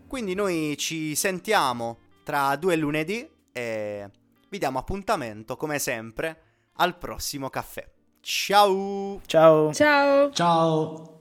Quindi noi ci sentiamo tra due lunedì e vi diamo appuntamento come sempre al prossimo caffè. Ciao! Ciao! Ciao! Ciao!